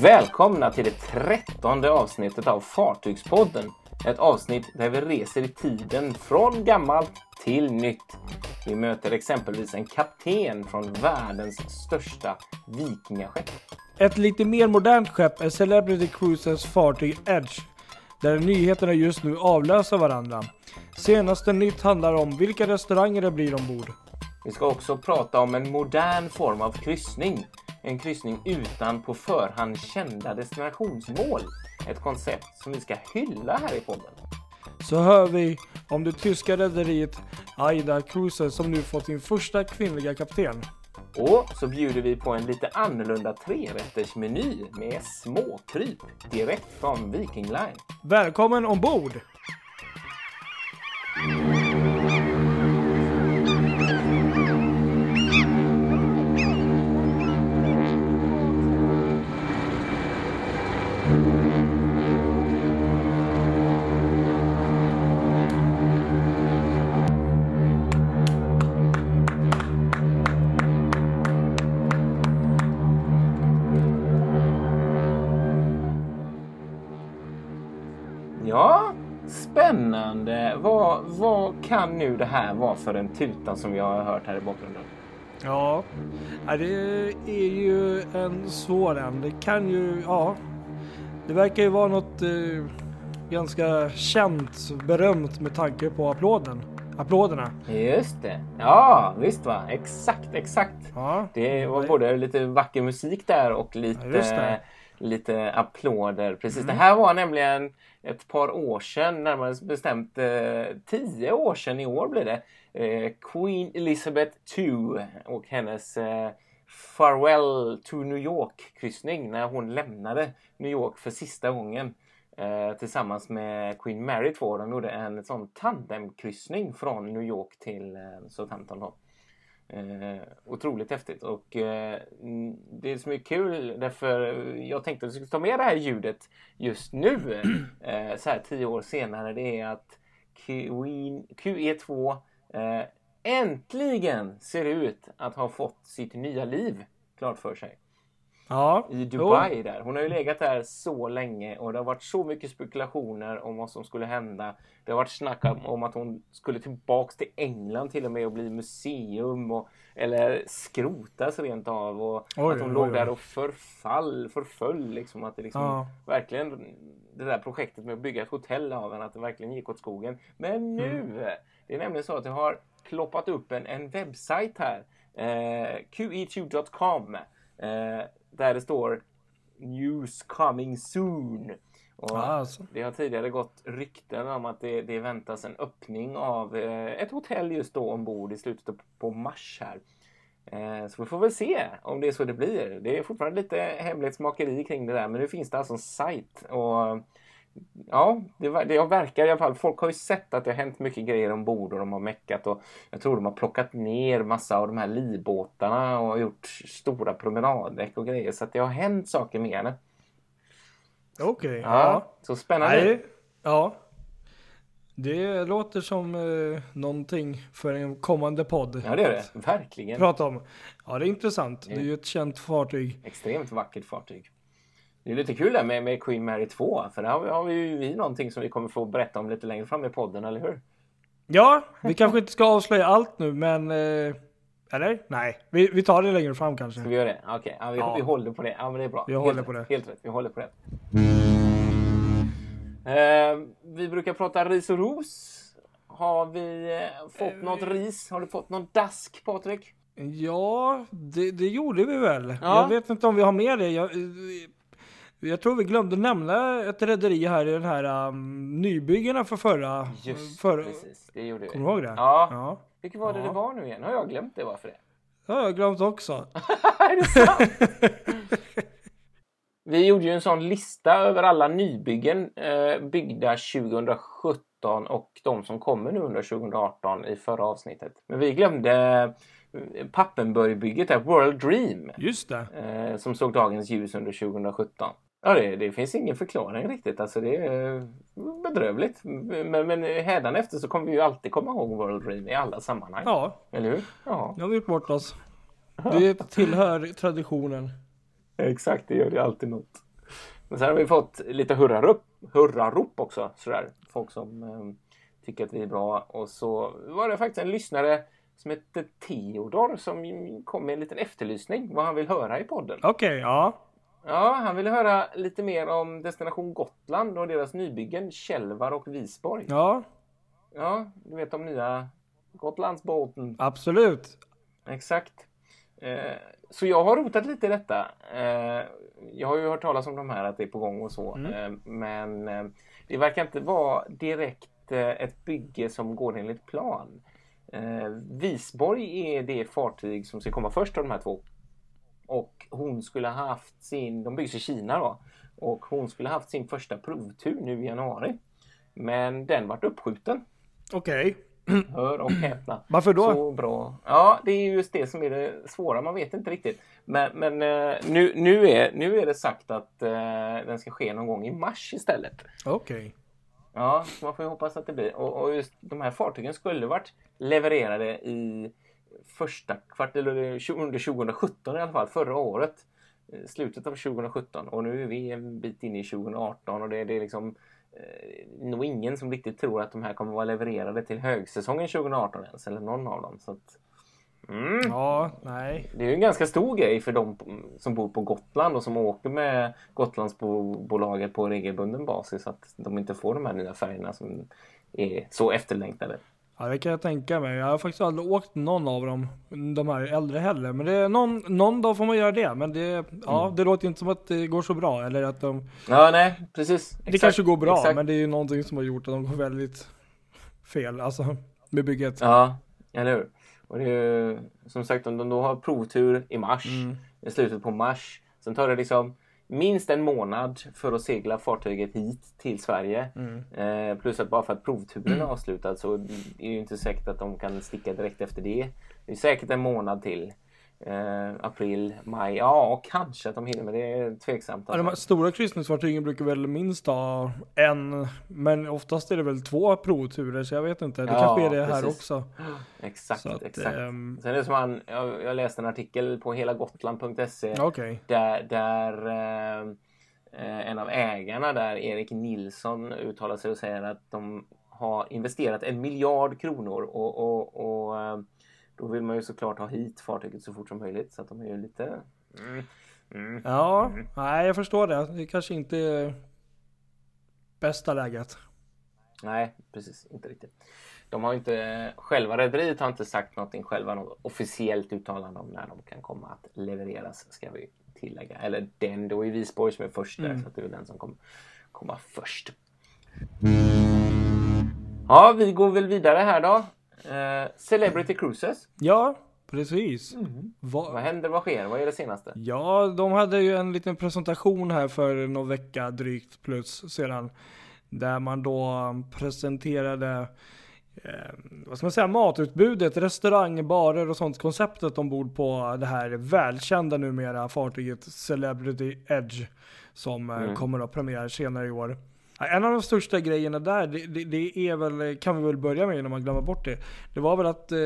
Välkomna till det trettonde avsnittet av Fartygspodden. Ett avsnitt där vi reser i tiden från gammalt till nytt. Vi möter exempelvis en kapten från världens största vikingaskepp. Ett lite mer modernt skepp är Celebrity Cruises fartyg Edge, där nyheterna just nu avlöser varandra. Senaste nytt handlar om vilka restauranger det blir ombord. Vi ska också prata om en modern form av kryssning. En kryssning utan på förhand kända destinationsmål. Ett koncept som vi ska hylla här i podden. Så hör vi om det tyska rederiet Aida Cruises som nu fått sin första kvinnliga kapten. Och så bjuder vi på en lite annorlunda trerättersmeny med småkryp direkt från Viking Line. Välkommen ombord! Vad, kan nu det här vara för en tuta som vi har hört här i bakgrunden? Ja, ja, det är ju en svår en. Det kan ju, ja. Det verkar ju vara något eh, ganska känt, berömt med tanke på applåden. Applåderna. Just det. Ja, visst va. Exakt, exakt. Ja, Det var både lite vacker musik där och Ja, lite, det. Lite applåder. Precis. Mm. Det här var nämligen ett par år sedan, närmare bestämt eh, tio år sedan i år blir det. Eh, Queen Elizabeth II och hennes eh, Farewell to New York-kryssning när hon lämnade New York för sista gången. Eh, tillsammans med Queen Mary 2. De gjorde en sån tandemkryssning från New York till eh, Southampton. Då. Eh, otroligt häftigt och eh, det är så mycket kul därför jag tänkte att jag skulle ta med det här ljudet just nu eh, så här tio år senare. Det är att Queen, QE2 eh, äntligen ser ut att ha fått sitt nya liv klart för sig ja. i Dubai där. Hon har ju legat där så länge och det har varit så mycket spekulationer om vad som skulle hända. Det har varit snack om- att hon skulle tillbaks till England till och med och bli museum och, eller skrotas rent av och Oj, att hon oj, låg oj. där och förfall, förföll liksom att det liksom Ja. verkligen det där projektet med att bygga ett hotell av en att det verkligen gick åt skogen. Men nu, Mm. det är nämligen så att jag har ploppat upp en, en webbsajt här, eh, qe2.com eh, där det står News coming soon. Och Ja, alltså. Det har tidigare gått rykten om att det, det väntas en öppning av eh, ett hotell just då ombord i slutet på mars här. Eh, så vi får väl se om det är så det blir. Det är fortfarande lite hemlighetsmakeri kring det där men nu finns det alltså en sajt. Och Ja, det, ver- det verkar i alla fall. Folk har ju sett att det har hänt mycket grejer ombord och de har meckat och jag tror de har plockat ner massa av de här livbåtarna och gjort stora promenaddäck och grejer. Så att det har hänt saker med henne. Okej. Ja, Ja. så spännande. Nej, ja. Det låter som eh, någonting för en kommande podd. Ja, det är det. Verkligen. Prata om. Ja, det är intressant. Det är ju ett känt fartyg. Extremt vackert fartyg. Det är lite kul där med, med Queen Mary 2. För där har vi, ju vi någonting som vi kommer få berätta om lite längre fram i podden, eller hur? Ja, vi kanske inte ska avslöja allt nu, men... Eh, eller? Nej, vi, vi tar det längre fram kanske. Ska vi göra det? Okej, ja, vi, Ja. vi håller på det. Ja, men det är bra. Vi Helt håller rätt. på det. Helt rätt. Vi håller på det. Eh, vi brukar prata ris och ros. Har vi eh, fått något ris? Har du fått någon dask, Patrik? Ja, det, det gjorde vi väl. Ja. Jag vet inte om vi har med det. Jag, eh, jag tror vi glömde nämna ett rederi här i den här um, nybyggena för förra... Just förra precis, det gjorde vi. Kommer du ihåg det? Ja. ja. Vilket var det Ja. det var nu igen? Har jag glömt det? Varför det? Det har jag glömt också. är det sant? Vi gjorde ju en sån lista över alla nybyggen eh, byggda 2017 och de som kommer nu under 2018 i förra avsnittet. Men vi glömde eh, Pappenburgbygget World Dream, Just det. eh, som såg dagens ljus under 2017. Ja, det, det finns ingen förklaring riktigt. Alltså det är bedrövligt. Men, men hädanefter så kommer vi ju alltid komma ihåg World Dream i alla sammanhang. Ja, Eller hur? Ja, nu har vi gjort bort oss. Det tillhör traditionen. exakt. Det gör det alltid något. Men sen har vi fått lite hurrarop, hurrarop också. Sådär. Folk som eh, tycker att vi är bra. Och så var det faktiskt en lyssnare som heter Theodor som kom med en liten efterlysning vad han vill höra i podden. Okej, okay, ja. Ja, han ville höra lite mer om Destination Gotland och deras nybyggen Kälvar och Visborg. Ja. Ja, du vet om nya Gotlandsbåten. Absolut. Exakt. Eh, så jag har rotat lite i detta. Eh, jag har ju hört talas om de här att det är på gång och så. Mm. Eh, men det verkar inte vara direkt ett bygge som går enligt plan. Visborg är det fartyg som ska komma först av de här två. Och hon skulle ha haft sin, de byggs i Kina då. Och hon skulle ha haft sin första provtur nu i januari. Men den vart uppskjuten. Okej. Okay. Hör och häpna. Varför då? Så bra. Ja, det är just det som är det svåra. Man vet inte riktigt. Men, men eh, nu, nu, är, nu är det sagt att uh, den ska ske någon gång i mars istället. Okej. Okay. Ja, man får ju hoppas att det blir. Och, och, just de här fartygen skulle varit levererade i första kvartal, under 2017 i alla fall, förra året. Slutet av 2017 och nu är vi en bit in i 2018 och det, det är liksom eh, nog ingen som riktigt tror att de här kommer vara levererade till högsäsongen 2018 ens, eller någon av dem. Så att, mm, ja, nej. Det är ju en ganska stor grej för de som bor på Gotland och som åker med Gotlandsbolaget på regelbunden basis att de inte får de här nya färgerna som är så efterlängtade. Ja, det kan jag tänka mig. Jag har faktiskt aldrig åkt någon av dem, de här äldre heller. Men det är någon, någon dag får man göra det. Men det, ja, mm. det låter inte som att det går så bra. Eller att de... Ja, nej, precis. Det exakt, kanske går bra, exakt. men det är ju någonting som har gjort att de går väldigt fel, alltså med bygget. Ja, eller hur. Och det är ju som sagt om de då har provtur i mars, mm. i slutet på mars. Sen tar det liksom minst en månad för att segla fartyget hit till Sverige. Mm. Eh, plus att bara för att provturen är avslutad så är det ju inte säkert att de kan sticka direkt efter det. Det är säkert en månad till. Eh, april, maj, ja kanske att de hinner men det är tveksamt. Ja, de här stora kryssningsfartygen brukar väl minst ha en, men oftast är det väl två provturer så jag vet inte. Det ja, kanske är det precis. här också. Exakt, att, exakt. Ähm... Sen är det som han, jag, jag läste en artikel på helagotland.se okay. där, där äh, en av ägarna där, Erik Nilsson, uttalar sig och säger att de har investerat en miljard kronor och, och, och äh, då vill man ju såklart ha hit fartyget så fort som möjligt så att de är ju lite... Mm, mm, ja, mm. nej jag förstår det. Det kanske inte är bästa läget. Nej, precis. Inte riktigt. De har inte, själva rederiet har inte sagt någonting själva, något officiellt uttalande om när de kan komma att levereras, ska vi tillägga. Eller den då i Visborg som är först där, mm. så att det är den som kommer komma först. Ja, vi går väl vidare här då. Uh, Celebrity Cruises. Ja, precis. Mm. Va vad händer, vad sker, vad är det senaste? Ja, de hade ju en liten presentation här för någon vecka drygt plus sedan. Där man då presenterade eh, vad ska man säga, matutbudet, restaurang, barer och sånt konceptet ombord på det här välkända numera fartyget Celebrity Edge som eh, mm. kommer att premiera senare i år. En av de största grejerna där, det, det, det, är väl, kan vi väl börja med innan man glömmer bort det. Det var väl att eh,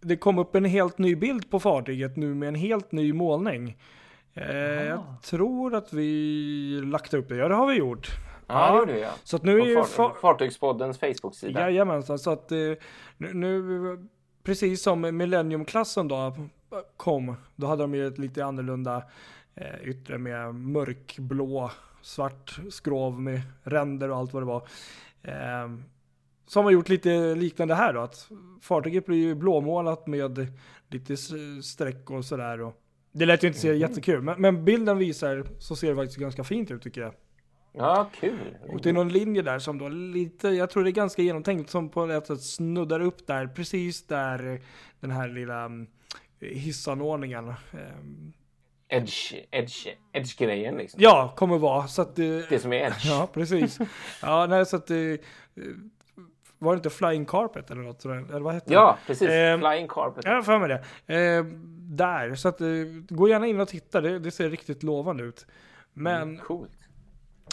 det kom upp en helt ny bild på fartyget nu med en helt ny målning. Eh, jag tror att vi lagt upp det, ja det har vi gjort. Ja, det gjorde vi ja. Så att nu är far Fartygspoddens Facebook-sida. Jajamensan, så att eh, nu, nu, precis som Millennium-klassen då kom, då hade de ju ett lite annorlunda eh, yttre med mörkblå svart skrov med ränder och allt vad det var. Eh, som har gjort lite liknande här då, att fartyget blir ju blåmålat med lite streck och sådär. Det lät ju inte så mm. jättekul, men, men, bilden visar så ser det faktiskt ganska fint ut tycker jag. Ja, kul. Och det är någon linje där som då lite, jag tror det är ganska genomtänkt, som på ett sätt snuddar upp där, precis där den här lilla mm, hissanordningen ehm, edge, edge, edge-grejen liksom. Ja, kommer vara. Så att, det som är edge. Ja, precis. ja, nej, så att var det inte Flying Carpet eller något? Eller vad hette Ja, det? precis. Eh, Flying Carpet. Ja, för mig det. Eh, där, så att eh, gå gärna in och titta. Det, det ser riktigt lovande ut. Men, mm, coolt.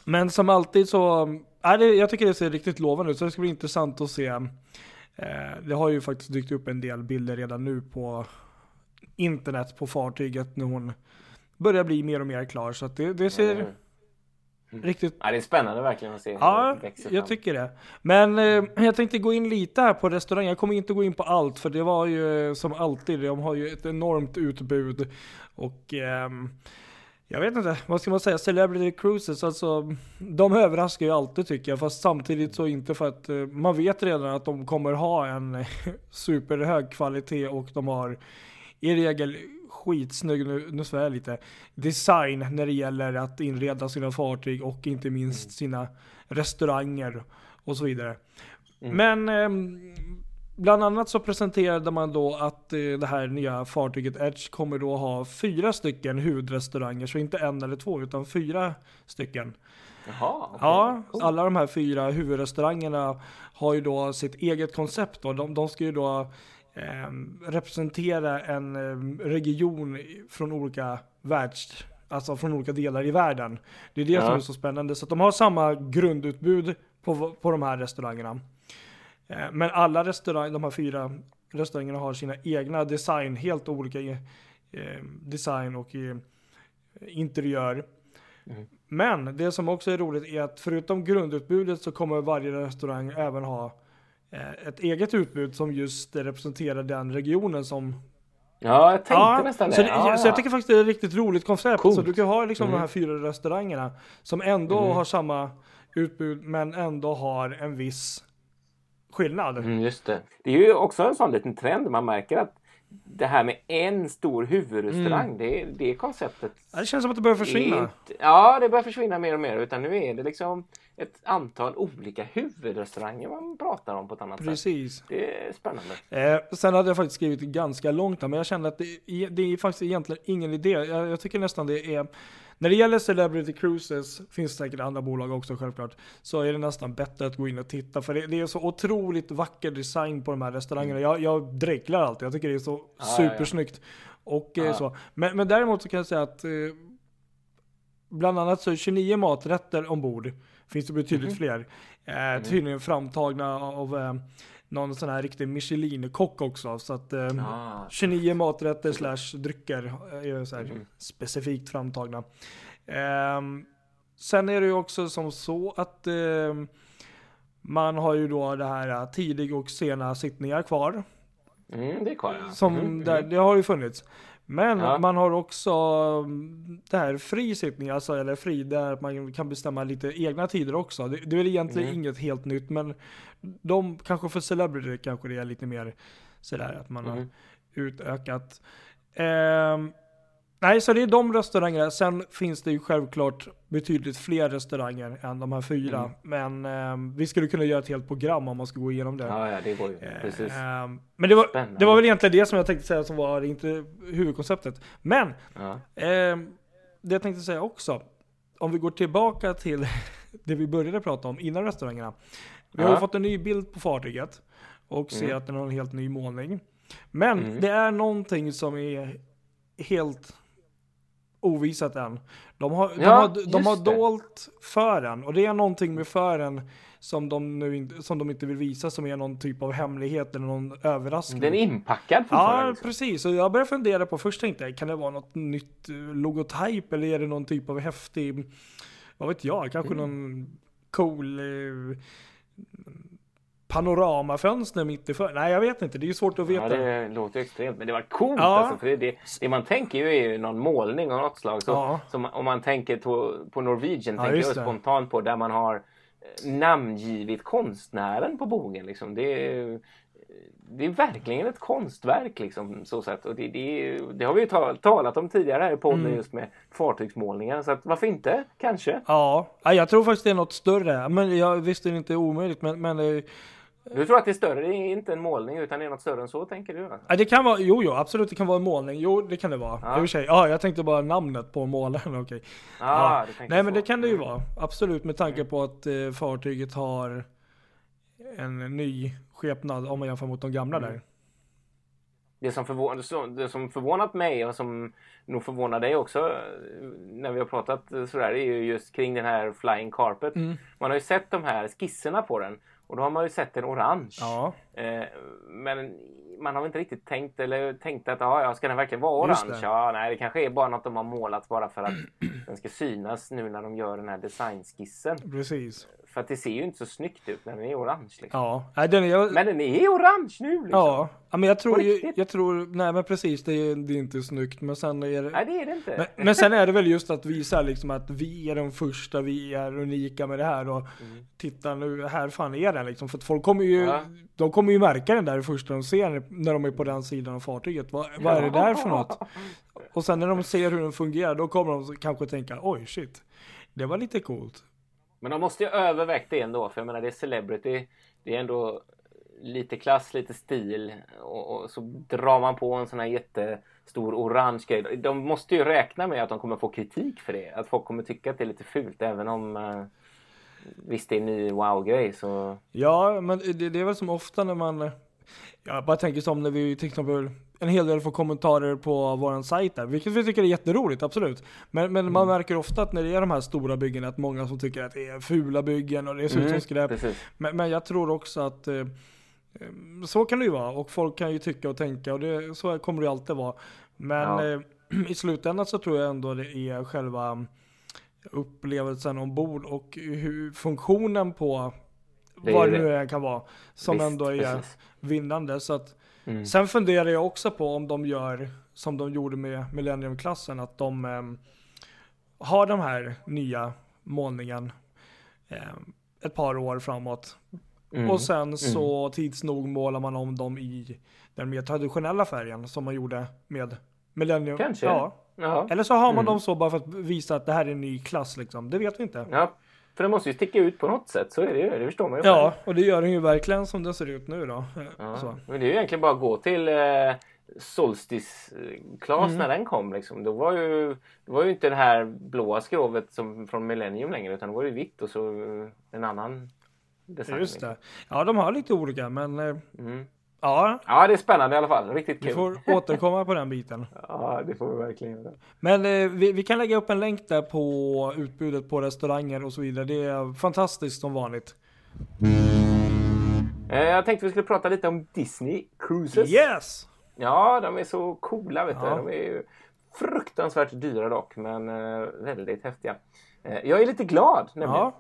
men som alltid så, äh, det, jag tycker det ser riktigt lovande ut. Så det ska bli intressant att se. Eh, det har ju faktiskt dykt upp en del bilder redan nu på internet på fartyget när hon börjar bli mer och mer klar. Så att det, det ser, mm. Riktigt Ja, det är spännande verkligen att se hur Ja, det växer jag fram. tycker det. Men eh, jag tänkte gå in lite här på restaurang. Jag kommer inte gå in på allt för det var ju eh, som alltid, de har ju ett enormt utbud. Och ehm, jag vet inte, vad ska man säga? Celebrity Cruises, alltså de överraskar ju alltid tycker jag. Fast samtidigt så inte för att eh, man vet redan att de kommer ha en eh, superhög kvalitet och de har i regel skitsnygg, nu, nu svär jag lite, design när det gäller att inreda sina fartyg och inte minst sina restauranger och så vidare. Men ehm, bland annat så presenterade man då att eh, det här nya fartyget Edge kommer då ha fyra stycken huvudrestauranger, så inte en eller två utan fyra stycken. Jaha, okej. Ja, alla de här fyra huvudrestaurangerna har ju då sitt eget koncept då. De, de ska ju då ehm, representera en ehm, region från olika världs, alltså från olika delar i världen. Det är det som Ja. är så spännande. Så att de har samma grundutbud på, på de här restaurangerna. Eh, Men alla restauranger, de här fyra restaurangerna har sina egna design, helt olika eh, design och eh, interiör. Mm. Men det som också är roligt är att förutom grundutbudet så kommer varje restaurang även ha ett eget utbud som just representerar den regionen som... Ja, jag tänkte nästan det. så, det ja, så jag ja. tycker faktiskt det är ett riktigt roligt koncept. Coolt. Så du kan ha liksom Mm. de här fyra restaurangerna som ändå Mm. har samma utbud men ändå har en viss skillnad. Mm, just det. Det är ju också en sån liten trend. Man märker att det här med en stor huvudrestaurang, Mm. det, det konceptet Ja, Det känns som att det börjar försvinna. inte- Ja, det börjar försvinna mer och mer. Utan nu är det liksom ett antal olika huvudrestauranger man pratar om på ett annat sätt. Precis. Det är spännande. Eh, sen hade jag faktiskt skrivit ganska långt här, men jag kände att det, är- det är faktiskt egentligen ingen idé. Jag, jag tycker nästan det är, när det gäller Celebrity Cruises, finns säkert andra bolag också självklart, så är det nästan bättre att gå in och titta. För det, det är så otroligt vacker design på de här restaurangerna. Jag, jag dreglar alltid, jag tycker det är så Mm. ja. supersnyggt. Och eh, Ja. så. Men, men däremot så kan jag säga att eh, bland annat så är 29 maträtter ombord. Finns det betydligt Mhm. fler. Eh, tydligen framtagna av eh, någon sån här riktig Michelin-kock också. Så att eh, Ah, 29 maträtter slash drycker är så här Mhm. specifikt framtagna. Ehm, sen är det ju också som så att ehm, man har ju då det här eh, tidig och sena sittningar kvar. mm, det är kvar ja. Som Mm, där, mm. det har ju funnits. Men Ja. man har också mm, det här fri sittning, alltså, eller fri, där man kan bestämma lite egna tider också. Det, det är egentligen Mm. inget helt nytt, men de kanske för celebrity kanske det är lite mer sådär att man har Mm. utökat. Ehm, nej, så det är de restaurangerna. Sen finns det ju självklart betydligt fler restauranger än de här fyra. Mm. Men ehm, vi skulle kunna göra ett helt program om man ska gå igenom det. Ja, ja, det går ju. Precis. Ehm, men det var, Spännande. det var väl egentligen det som jag tänkte säga som var inte huvudkonceptet. Men Ja. ehm, det jag tänkte säga också. Om vi går tillbaka till det vi började prata om innan restaurangerna. Vi har ju fått en ny bild på fartyget och ser Mm. att den har en helt ny målning. Men Mm. det är någonting som är helt ovisat än. De har, de Ja, har, de har dolt fören och det är någonting med fören som de, nu inte, som de inte vill visa som är någon typ av hemlighet eller någon överraskning. Den är inpackad. Ja, liksom. precis. Och jag började fundera på, först tänkte jag, kan det vara något nytt eh, logotyp eller är det någon typ av häftig, vad vet jag, kanske Mm. någon cool eh, panoramafönster mitt i för. Nej, jag vet inte. Det är ju svårt att veta. Ja, det låter extremt. Men det var coolt Ja. alltså. För det, det, det man tänker ju är ju någon målning av något slag. Så, Ja. som, om man tänker på, på Norwegian, Ja, tänker jag spontant på där man har eh, namngivit konstnären på bogen. Liksom. Det, är, det är verkligen ett konstverk liksom, så sätt. Och det, det, det har vi ju tal, talat om tidigare här i podden Mm. just med fartygsmålningar. Så att, varför inte? Kanske. Ja, Ja, jag tror faktiskt det är något större. Men jag visste det inte omöjligt. Men, men eh, Du tror att det är större? Det är inte en målning utan det är något större än så, tänker du? ja, det kan vara, jo, jo, absolut, det kan vara en målning. Jo, det kan det vara. Ja. I och för sig, ja, jag tänkte bara namnet på målaren, okej. Ja. tänker Nej men så. det kan det ju Mm. vara. Absolut med tanke på att eh, fartyget har en ny skepnad om man jämför mot de gamla Mm. där. Det som, förvån, det som förvånat mig och som nog förvånar dig också eh, när vi har pratat eh, sådär är ju just kring den här Flying Carpet. Mm. Man har ju sett de här skisserna på den Och då har man ju sett en orange. Ja. Eh, men man har inte riktigt tänkt eller tänkt att ja, ja, ska den verkligen vara Just orange? det. Ja, nej, det kanske är bara något de har målat bara för att den ska synas nu när de gör den här designskissen. Precis. För att det ser ju inte så snyggt ut när den är orange. Liksom. Ja. Nej, den är, jag, Men den är orange nu liksom. ja. ja, men jag tror ju, jag tror, nej men precis, det är, det är inte snyggt. Men sen är det, Nej, det är det inte. Men, men sen är det väl just att visa liksom att vi är de första, vi är unika med det här och titta nu, här fan är den liksom. För att folk kommer ju, Mm. Ja. de kommer ju märka den där första de ser när de är på den sidan av fartyget. Vad, vad är det där för något? Och sen när de ser hur den fungerar, då kommer de kanske tänka, oj shit, det var lite coolt. Men de måste ju övervägt det ändå. För jag menar, det är celebrity. Det är ändå lite klass, lite stil. Och, och så drar man på en sån här jättestor orange grej. De måste ju räkna med att de kommer få kritik för det. Att folk kommer tycka att det är lite fult. Även om eh, visst det är en ny wow-grej. Så Ja, men det, det är väl som ofta när man, jag bara tänker som när vi till exempel en hel del får kommentarer på våran sajt där, vilket vi tycker är jätteroligt, absolut. Men, men man märker ofta att när det är de här stora byggena, att många som tycker att det är fula byggen och det ser ut som skräp. Men, men jag tror också att eh, eh, så kan det ju vara och folk kan ju tycka och tänka och det, så kommer det alltid vara. Men Ja. eh, i slutändan så tror jag ändå det är själva upplevelsen ombord och hur funktionen på vad det nu än kan vara som Visst, ändå är precis. vinnande. Så att, Mm. Sen funderar jag också på om de gör som de gjorde med Millennium-klassen, att de ehm, har den här nya målningen ehm, ett par år framåt. Mm. Och sen så tids nog målar man om dem i den mer traditionella färgen som man gjorde med Millennium. Kanske. Ja. Ja. Eller så har man Mm. dem så bara för att visa att det här är en ny klass liksom. Det vet vi inte. ja. För den måste ju sticka ut på något sätt. Så är det ju. Det förstår man ju. Ja, och det gör den ju verkligen som den ser ut nu då. Ja, Så. Men det är ju egentligen bara att gå till eh, Solstice Class Mm. när den kom. Liksom. Då var ju, det var ju inte det här blåa skrovet som från Millennium längre utan det var ju vitt och så eh, en annan design. Just liksom. det. Ja, de har lite olika, men eh, Mm. Ja, Ja, det är spännande i alla fall. Riktigt vi kul. får återkomma på den biten. Ja, det får vi verkligen göra. Men eh, vi, vi kan lägga upp en länk där på utbudet på restauranger och så vidare. Det är fantastiskt som vanligt. Eh, jag tänkte vi skulle prata lite om Disney Cruises. Yes! Ja, de är så coola vet Ja. du. De är ju fruktansvärt dyra dock, men eh, väldigt häftiga. Eh, jag är lite glad nämligen. Ja,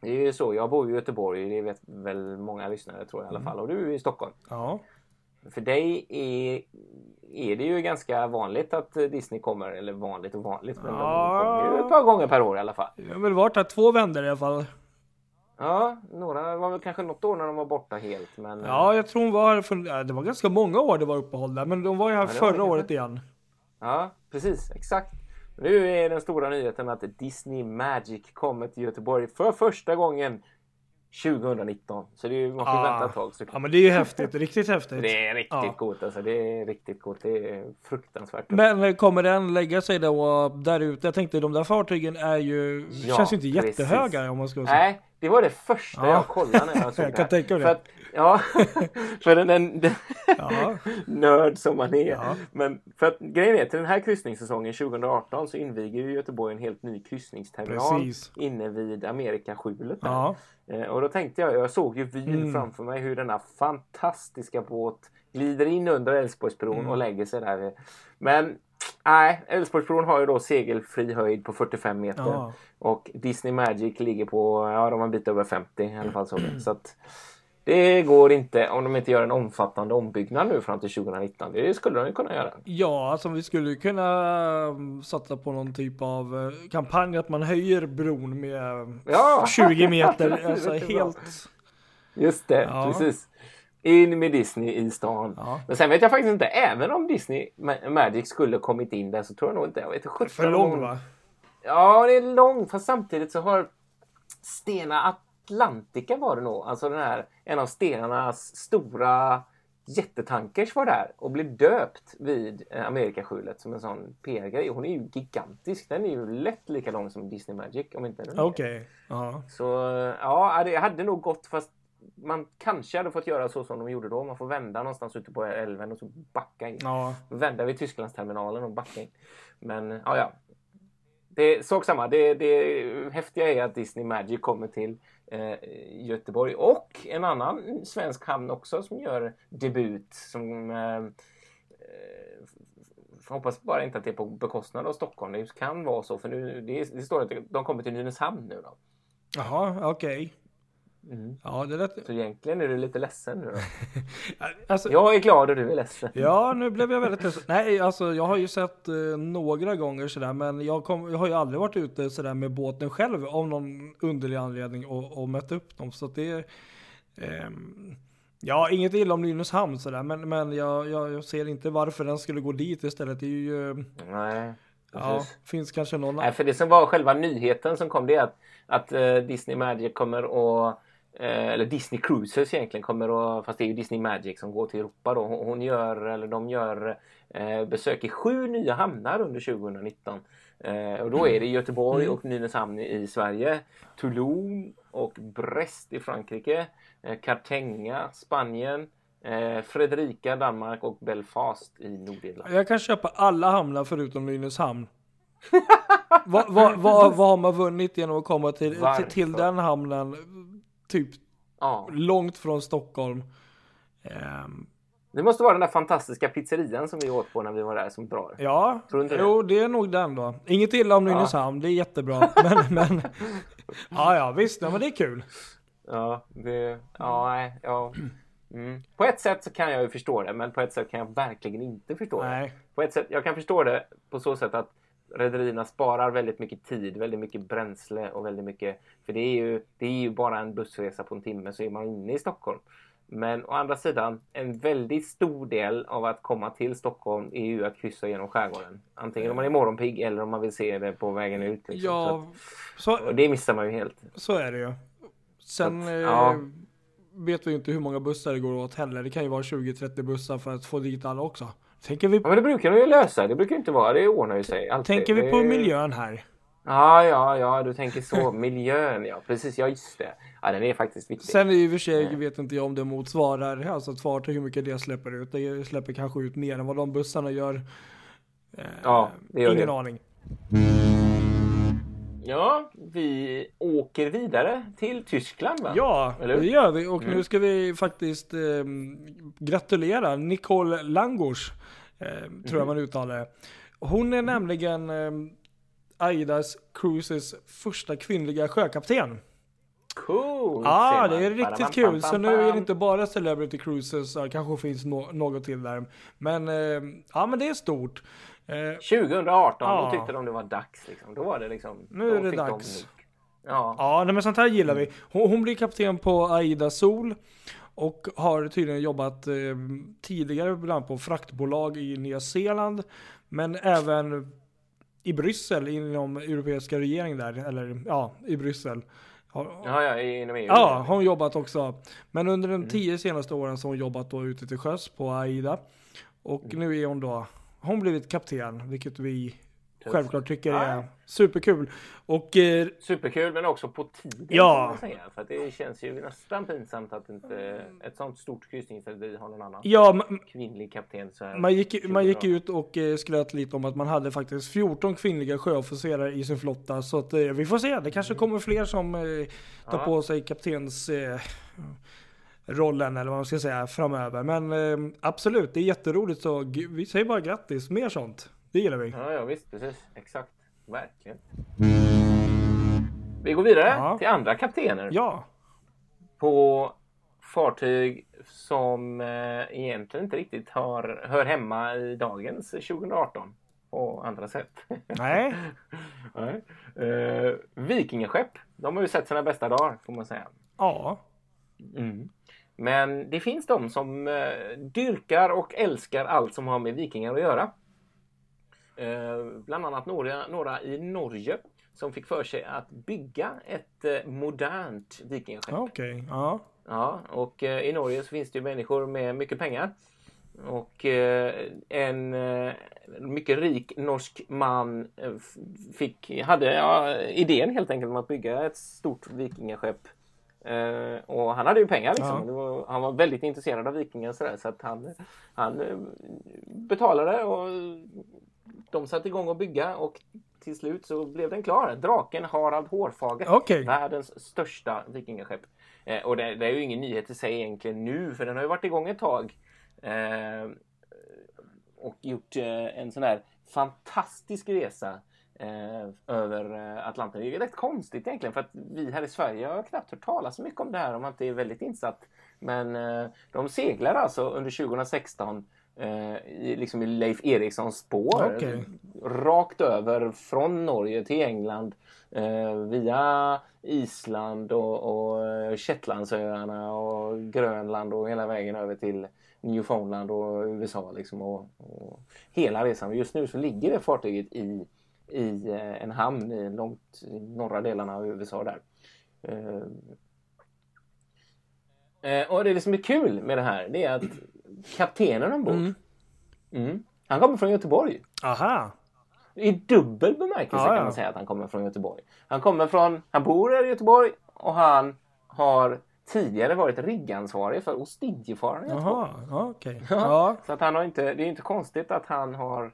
Det är ju så, jag bor i Göteborg, det vet väl många lyssnare tror jag i alla fall. Och du är i Stockholm. ja. För dig är, är det ju ganska vanligt att Disney kommer, eller vanligt och vanligt, men Ja. de kommer ju ett par gånger per år i alla fall. Jag har väl varit här två vändor i alla fall. Ja, några var väl kanske något år när de var borta helt, men... Ja, jag tror hon var här för, det var ganska många år det var uppehåll där, men de var ju här Ja, förra året igen. Ja, precis. Exakt. Nu är den stora nyheten att Disney Magic kommer till Göteborg för första gången 2019. Så det är, man får Ah. vänta ett tag såklart. Ja, men det är ju häftigt, riktigt häftigt. Det är riktigt Ja. coolt alltså. Det är riktigt coolt. Det är fruktansvärt. Men eh, kommer den lägga sig då där ute? Jag tänkte de där fartygen är ju, Ja, känns ju inte precis. jättehöga om man ska säga. Nej, det var det första Ja. jag kollade när jag såg Jag det kan här. tänka mig för det. Att, ja, för den, den, den Ja. nörd som man är. Ja. Men för att grejen är till den här kryssningssäsongen 2018 så inviger ju Göteborg en helt ny kryssningsterminal Precis. inne vid Amerikaskjulet. Ja. Eh, Och då tänkte jag, jag såg ju vyn Mm. framför mig hur denna fantastiska båt glider in under Älvsborgsbron Mm. och lägger sig där. Men nej, Älvsborgsbron har ju då segelfri höjd på 45 meter. Ja. Och Disney Magic ligger på, ja de har en bit över 50 i alla fall. Så, så att det går inte om de inte gör en omfattande ombyggnad nu fram till 2019. Det skulle de ju kunna göra. Ja, alltså vi skulle kunna um, satsa på någon typ av eh, kampanj att man höjer bron med eh, Ja! 20 meter. Alltså helt... Just det, Ja. precis. In med Disney i stan. Ja. Men sen vet jag faktiskt inte, även om Disney Ma- Magic skulle kommit in där så tror jag nog inte, jag vet inte, 17 För lång va? Ja, det är lång. Fast samtidigt så har Stena Atlantica var det nog. Alltså den här, en av stenarnas stora jättetankers var där och blev döpt vid eh, Amerikaskjulet som en sån PR-grej. Hon är ju gigantisk. Den är ju lätt lika lång som Disney Magic om inte mer. Okej. Ja. Så ja, det hade nog gått fast man kanske hade fått göra så som de gjorde då. Man får vända någonstans ute på älven och så backa in. Ja. Vända vid Tysklandsterminalen och backa in. Men ja, ja. Det är sak samma. Det, det häftiga är att Disney Magic kommer till Eh, Göteborg och en annan svensk hamn också som gör debut som eh, eh hoppas bara inte att det är på bekostnad av Stockholm. Det kan vara så för nu det, det står att de kommer till Nynäshamn nu då. Jaha, okej. Okay. Mm. Ja, det lät... Så egentligen är du lite ledsen nu då? alltså... Jag är glad och du är ledsen. Ja, nu blev jag väldigt ledsen. Nej, alltså jag har ju sett eh, några gånger sådär, men jag, kom, jag, har ju aldrig varit ute sådär med båten själv av någon underlig anledning och, och mött upp dem. Så att det eh, Ja, inget illa om Nynäshamn sådär, men, men jag, jag, jag, ser inte varför den skulle gå dit istället. Det är ju... Nej. Ja, finns kanske någon... Nej, för det som var själva nyheten som kom det är att, att uh, Disney Magic kommer att Eh, eller Disney Cruises egentligen kommer att, fast det är ju Disney Magic som går till Europa då. Hon gör, eller de gör eh, besök i sju nya hamnar under 2019. Eh, och då är det Göteborg mm. och Nynäshamn i Sverige, Toulon och Brest i Frankrike, eh, Cartagena, Spanien, eh, Fredrika, Danmark och Belfast i Nordirland. Jag kan köpa alla hamnar förutom Nynäshamn. vad, vad, vad, vad har man vunnit genom att komma till, till, till den hamnen? Typ ja. långt från Stockholm. Um, det måste vara den där fantastiska pizzerian som vi åt på när vi var där som drar. Ja, jo det är nog den då. Inget illa om Nynäshamn, ja. det är jättebra. men, men ja, ja visst, ja, men det är kul. Ja, det, ja, nej, ja. Mm. På ett sätt så kan jag ju förstå det, men på ett sätt kan jag verkligen inte förstå nej. det. På ett sätt, jag kan förstå det på så sätt att rederierna sparar väldigt mycket tid, väldigt mycket bränsle och väldigt mycket... För det är ju, det är ju bara en bussresa på en timme så är man inne i Stockholm. Men å andra sidan, en väldigt stor del av att komma till Stockholm är ju att kryssa genom skärgården. Antingen om man är morgonpigg eller om man vill se det på vägen ut. Liksom. Ja, så, så, och det missar man ju helt. Så är det ju. Sen att, ja. eh, vet vi inte hur många bussar det går åt heller. Det kan ju vara 20-30 bussar för att få dit alla också. Tänker vi... Ja, men det brukar de ju lösa. Det brukar inte vara. Det ordnar ju sig. Alltid. Tänker vi på det... miljön här? Ja, ja, ja, du tänker så. miljön, ja. Precis, ja just det. Ja, den är faktiskt viktig. Sen i och för sig vet inte jag om det motsvarar, alltså ett fartyg, hur mycket det släpper ut. Det släpper kanske ut mer än vad de bussarna gör. Eh, ja, det gör Ingen det. aning. Ja, vi åker vidare till Tyskland va? Ja, det gör vi och mm. nu ska vi faktiskt eh, gratulera Nicole Langors, eh, tror mm. jag mhm. man uttalar det. Hon är mm. nämligen eh, Aidas Cruises första kvinnliga sjökapten. Cool! Ja, ah, det är riktigt kul. Så nu är det inte bara Celebrity Cruises, det kanske finns no något till där. Men eh, ja, men det är stort. 2018, ja. då tyckte de det var dags. Liksom. Då var det liksom. Nu är det dags. Ja, ja nej, men sånt här gillar vi. Hon, hon, blir kapten på Aida Sol. Och har tydligen jobbat eh, tidigare bland på fraktbolag i Nya Zeeland. Men även i Bryssel inom europeiska regeringen där. Eller ja, i Bryssel. Har, ja, ja, inom EU. Ja, har hon jobbat också. Men under de mm. tio senaste åren så har hon jobbat då ute till sjöss på AIDA. Och mm. nu är hon då hon blivit kapten, vilket vi självklart tycker är superkul. Och, eh, Superkul men också på tiden. Ja. Säga, för det känns ju nästan pinsamt att inte ett sånt stort kryssningsrederi har någon annan ja, kvinnlig kapten. Så man, gick, man gick ut och eh, skröt lite om att man hade faktiskt 14 kvinnliga sjöofficerare i sin flotta. Så att, eh, vi får se, det kanske mm. kommer fler som eh, tar ja. på sig kaptens eh, rollen eller vad man ska säga framöver. Men eh, absolut, det är jätteroligt så vi säger bara grattis, mer sånt. Det gillar vi. Ja, ja visst, precis. Exakt. Verkligen. Vi går vidare ja. till andra kaptener. Ja. På fartyg som eh, egentligen inte riktigt har, hör hemma i dagens 2018 på andra sätt. Nej. Nej. Eh, vikingaskepp. De har ju sett sina bästa dagar får man säga. Ja. Mm. Men det finns de som eh, dyrkar och älskar allt som har med vikingar att göra. Eh, bland annat några, några i Norge som fick för sig att bygga ett eh, modernt vikingaskepp. Okej, okay. ja. Ja, och i Norge så finns det ju människor med mycket pengar. Och en mycket rik norsk man fick, hade ja, idén helt enkelt om att bygga ett stort vikingaskepp Uh, och han hade ju pengar liksom. Ja. Var, han var väldigt intresserad av vikingar så, där, så att han, han uh, betalade och de satte igång att bygga och till slut så blev den klar. Draken Harald Hårfager. Okej. Världens största vikingaskepp. Eh, och det, det är ju ingen nyhet i sig egentligen nu för den har ju varit igång ett tag. Eh, och gjort eh, en sån här fantastisk resa eh, över eh, Atlanten. Det är rätt konstigt egentligen för att vi här i Sverige har knappt hört talas så mycket om det här om man inte är väldigt insatt. Men eh, de seglar alltså under 2016 eh, i, liksom i Leif Erikssons spår. Okej. Rakt över från Norge till England eh, via Island och, och eh, Shetlandsöarna och Grönland och hela vägen över till Newfoundland och USA liksom och, och hela resan. Just nu så ligger det fartyget i, i eh, en hamn i långt i norra delarna av USA där. Eh, eh, och det som är kul med det här det är att kaptenen ombord Mm. mm, han kommer från Göteborg. Aha. I dubbel bemärkelse Ja, kan man säga att han kommer från Göteborg. Han kommer från, han bor här i Göteborg och han har tidigare varit riggansvarig för Ostindiefararen i Göteborg. Jaha, ja, okej. Ja. Så att han har inte, det är inte konstigt att han har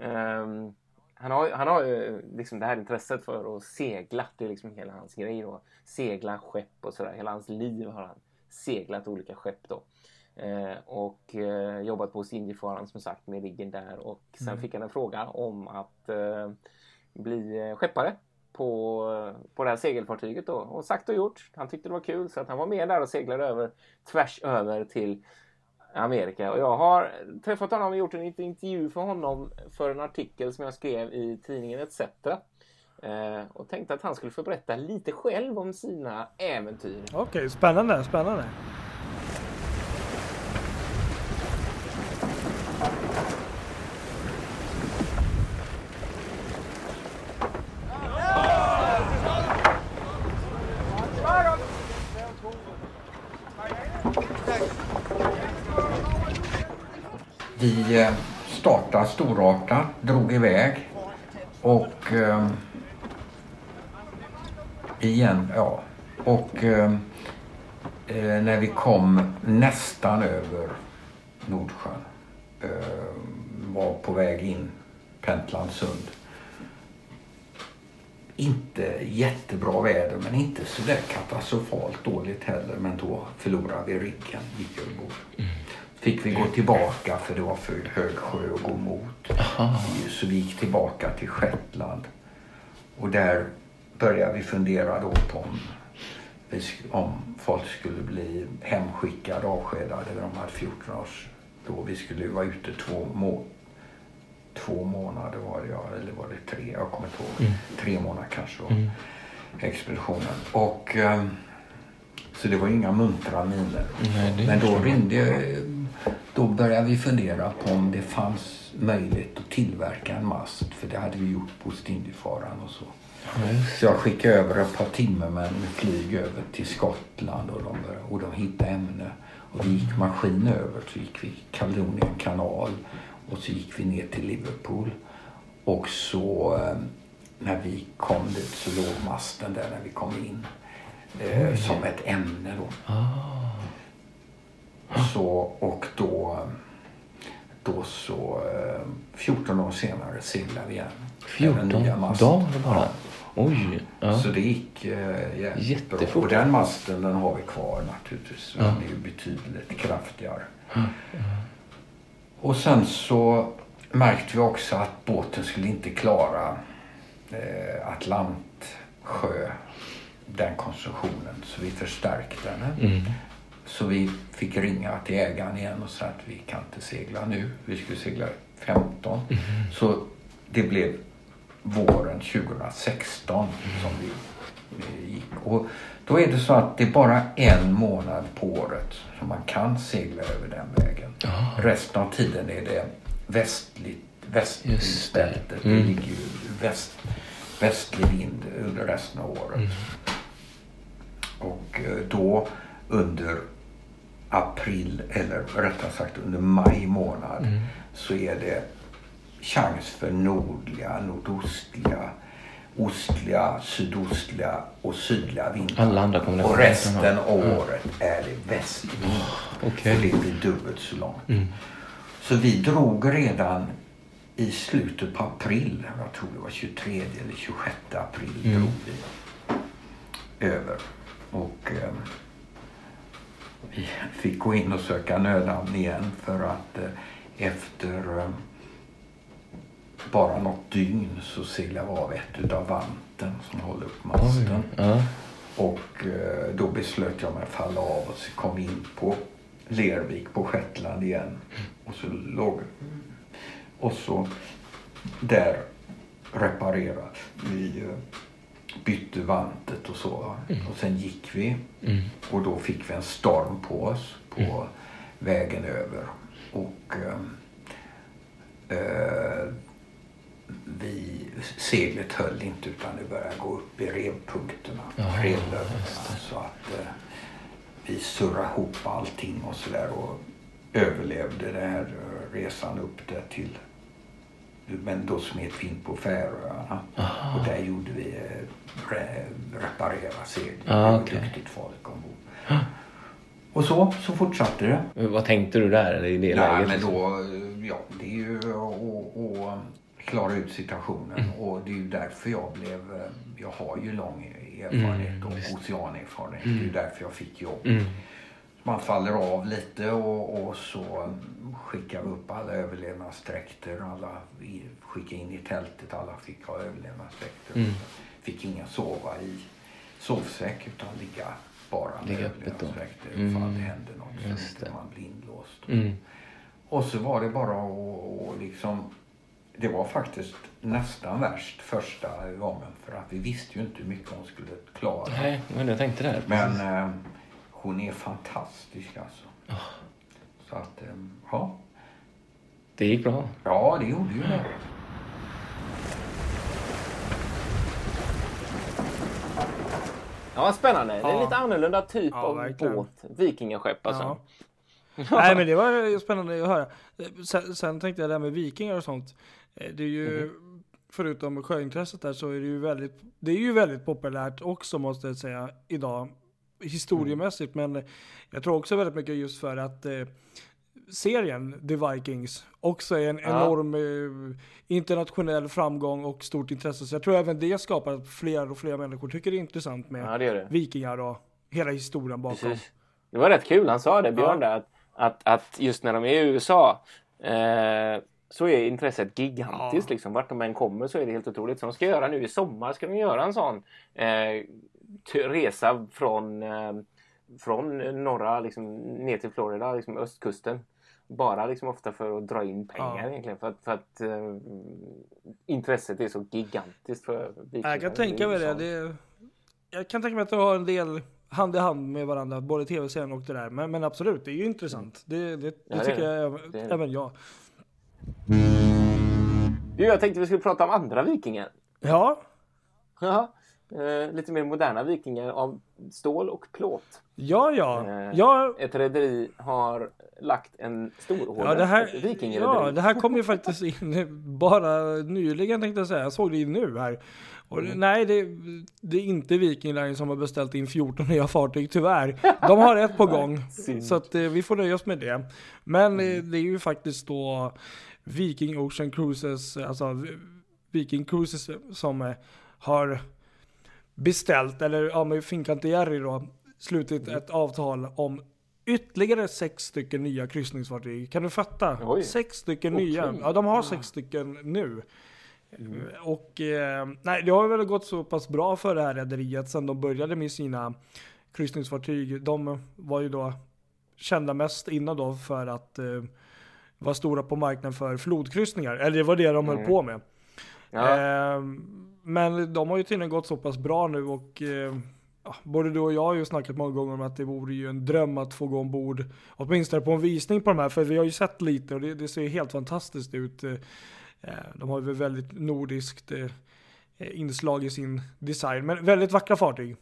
ehm, han har, han har ju liksom det här intresset för att segla. Det är liksom hela hans grej då. Segla skepp och sådär. Hela hans liv har han seglat olika skepp då. Eh, och eh, jobbat på Ostindiefararen som sagt med riggen där. Och sen fick han en fråga om att eh, bli eh, skeppare på, på det här segelfartyget då. Och sagt och gjort. Han tyckte det var kul så att han var med där och seglade över tvärs över till Amerika. Och jag har träffat honom och gjort en intervju för honom för en artikel som jag skrev i tidningen ETC. Eh, och tänkte att han skulle få berätta lite själv om sina äventyr. Okej, spännande, spännande. Vi eh, startade storartat, drog iväg och eh, igen, ja. Och ehm, eh, när vi kom nästan över Nordsjön, eh, var på väg in Pentlandsund. Inte jättebra väder men inte så där katastrofalt dåligt heller. Men då förlorade vi riggen, gick Mm. Fick vi gå tillbaka för det var för hög sjö att gå mot. Så vi gick tillbaka till Shetland. Och där började vi fundera då på om, om folk skulle bli hemskickade, avskedade. De hade 14 års då. Vi skulle vara ute två, må, två månader var det, ja, eller var det tre? Jag kommer inte ihåg. Tre månader kanske var expeditionen. Och, ehm, så det var inga muntra miner. Men då ringde, då började vi fundera på om det fanns möjlighet att tillverka en mast. För det hade vi gjort på Ostindiefararen och så. Så jag skickade över ett par timmar med flyg över till Skottland och de, började, och de hittade ämne. Och vi gick maskin över, så gick vi Caledonian kanal och så gick vi ner till Liverpool. Och så eh, när vi kom dit så låg masten där när vi kom in. Eh, som ett ämne då. Så, och då, då så, eh, 14 år senare seglade vi igen. Med den 14 nya masten. dagar bara? Oj. Ja. Så det gick eh, jättebra. Jättefort. Och den masten den har vi kvar naturligtvis. Den är ju betydligt kraftigare. Och sen så märkte vi också att båten skulle inte klara eh, Atlantsjö, den konstruktionen. Så vi förstärkte den. Mm. Så vi fick ringa till ägaren igen och säga att vi kan inte segla nu. Vi skulle segla 15. Så det blev våren 2016 som vi gick. Och då är det så att det är bara en månad på året som man kan segla över den vägen. Resten av tiden är det västligt, Just det. bältet. Det Mm. ligger ju väst, västlig vind under resten av året. Och eh, då under april, eller rättare sagt under maj månad, så är det chans för nordliga, nordostliga, ostliga, sydostliga och sydliga kombinationer. Och resten av året är det västvind. Okej. För det blir dubbelt så långt. Så vi drog redan i slutet på april, jag tror det var 23 eller 26 april, Mm. drog vi över. Och eh, vi fick gå in och söka nödhamn igen för att eh, efter eh, bara något dygn så seglade vi av ett utav vanten som håller upp masten. Ja. Och eh, då beslöt jag mig att falla av och så kom in på Lervik på Shetland igen. Och så låg Och så där reparerade vi. Bytte vantet och så. va. Och sen gick vi. Mm. Och då fick vi en storm på oss på vägen över. Och eh, eh, vi, seglet höll inte utan det började gå upp i revpunkterna, Jaha, revlödderna. Så att eh, vi surrade ihop allting och sådär och överlevde den här eh, resan upp där till men då smet vi in på Färöarna och där gjorde vi eh, re, reparera seglet. Ah, Det var okej. duktigt folk ombord. Och så, så fortsatte det. Men Vad tänkte du där i det Nej, läget? men liksom? då, eh, ja, det är ju att klara ut situationen Mm. och det är ju därför jag blev, eh, jag har ju lång erfarenhet Mm, och oceanerfarenhet. Det är ju därför jag fick jobb. Mm. Man faller av lite och, och så skickar vi upp alla överlevnadsdräkter. Alla vi skickade in i tältet, alla fick ha överlevnadsdräkter. Mm. Fick ingen sova i sovsäck utan ligga bara med Ligga överlevnadsdräkter Mm. ifall det händer något så Just det. man blir inlåst. Mm. Och så var det bara att liksom det var faktiskt nästan värst första gången för att vi visste ju inte hur mycket hon skulle klara. Nej, men jag tänkte där. Men eh, hon är fantastisk alltså. Så att, eh, ja. Det gick bra. Ja, det gjorde ju det. Ja, spännande. Det är en Ja. lite annorlunda typ Ja, av verkligen. båt. Vikingaskepp alltså. Ja. Nej men det var spännande att höra. Sen, sen tänkte jag det här med vikingar och sånt. Eh, Det är ju, förutom sjöintresset där så är det ju väldigt, det är ju väldigt populärt också måste jag säga idag. Historiemässigt men jag tror också väldigt mycket just för att eh, serien The Vikings också är en Ja. enorm eh, internationell framgång och stort intresse. Så jag tror även det skapar att fler och fler människor tycker det är intressant med Ja, det det. vikingar och hela historien bakom. Precis. Det var rätt kul. Han sa det, Björn, Ja. där, att, att, att just när de är i USA eh, så är intresset gigantiskt. Ja. Liksom. Vart de än kommer så är det helt otroligt. Så de ska göra nu i sommar ska de göra en sån eh, resa från, eh, från norra liksom, ner till Florida, liksom östkusten. Bara liksom ofta för att dra in pengar Ja. egentligen. För att, för att eh, intresset är så gigantiskt för vikingar. Jag kan tänka mig det. USA. det. Jag kan tänka mig att det har en del hand i hand med varandra, både tv-serien och det där. Men, men absolut, det är ju intressant. Det, det, det Ja, tycker jag även- jag. Du, jag tänkte vi skulle prata om andra vikingar. Ja, Ja, eh, lite mer moderna vikingar av stål och plåt. ja, ja. Eh, ja Ett rederi har lagt en stororder. Ja det, här, ja, det här kom ju faktiskt in bara nyligen tänkte jag säga. Jag såg det ju nu här. Och Mm. det, nej, det, det är inte Viking Line som har beställt in 14 nya fartyg tyvärr. De har ett på gång. Så att, eh, vi får nöja oss med det. Men eh, det är ju faktiskt då Viking Ocean Cruises, alltså Viking Cruises som eh, har beställt, eller ja, med Fincantieri då, slutit Mm. ett avtal om ytterligare sex stycken nya kryssningsfartyg. Kan du fatta? Oj. Sex stycken Okej. nya. Ja, de har sex stycken nu. Och eh, nej, det har väl gått så pass bra för det här rederiet sedan de började med sina kryssningsfartyg. De var ju då kända mest innan då för att eh, vara stora på marknaden för flodkryssningar. Eller det var det de höll Mm. på med. Ja, Eh, men de har ju tydligen gått så pass bra nu och eh, både du och jag har ju snackat många gånger om att det vore ju en dröm att få gå ombord åtminstone på en visning på de här för vi har ju sett lite och det, det ser ju helt fantastiskt ut. Eh, de har ju väldigt nordiskt eh, inslag i sin design men väldigt vackra fartyg.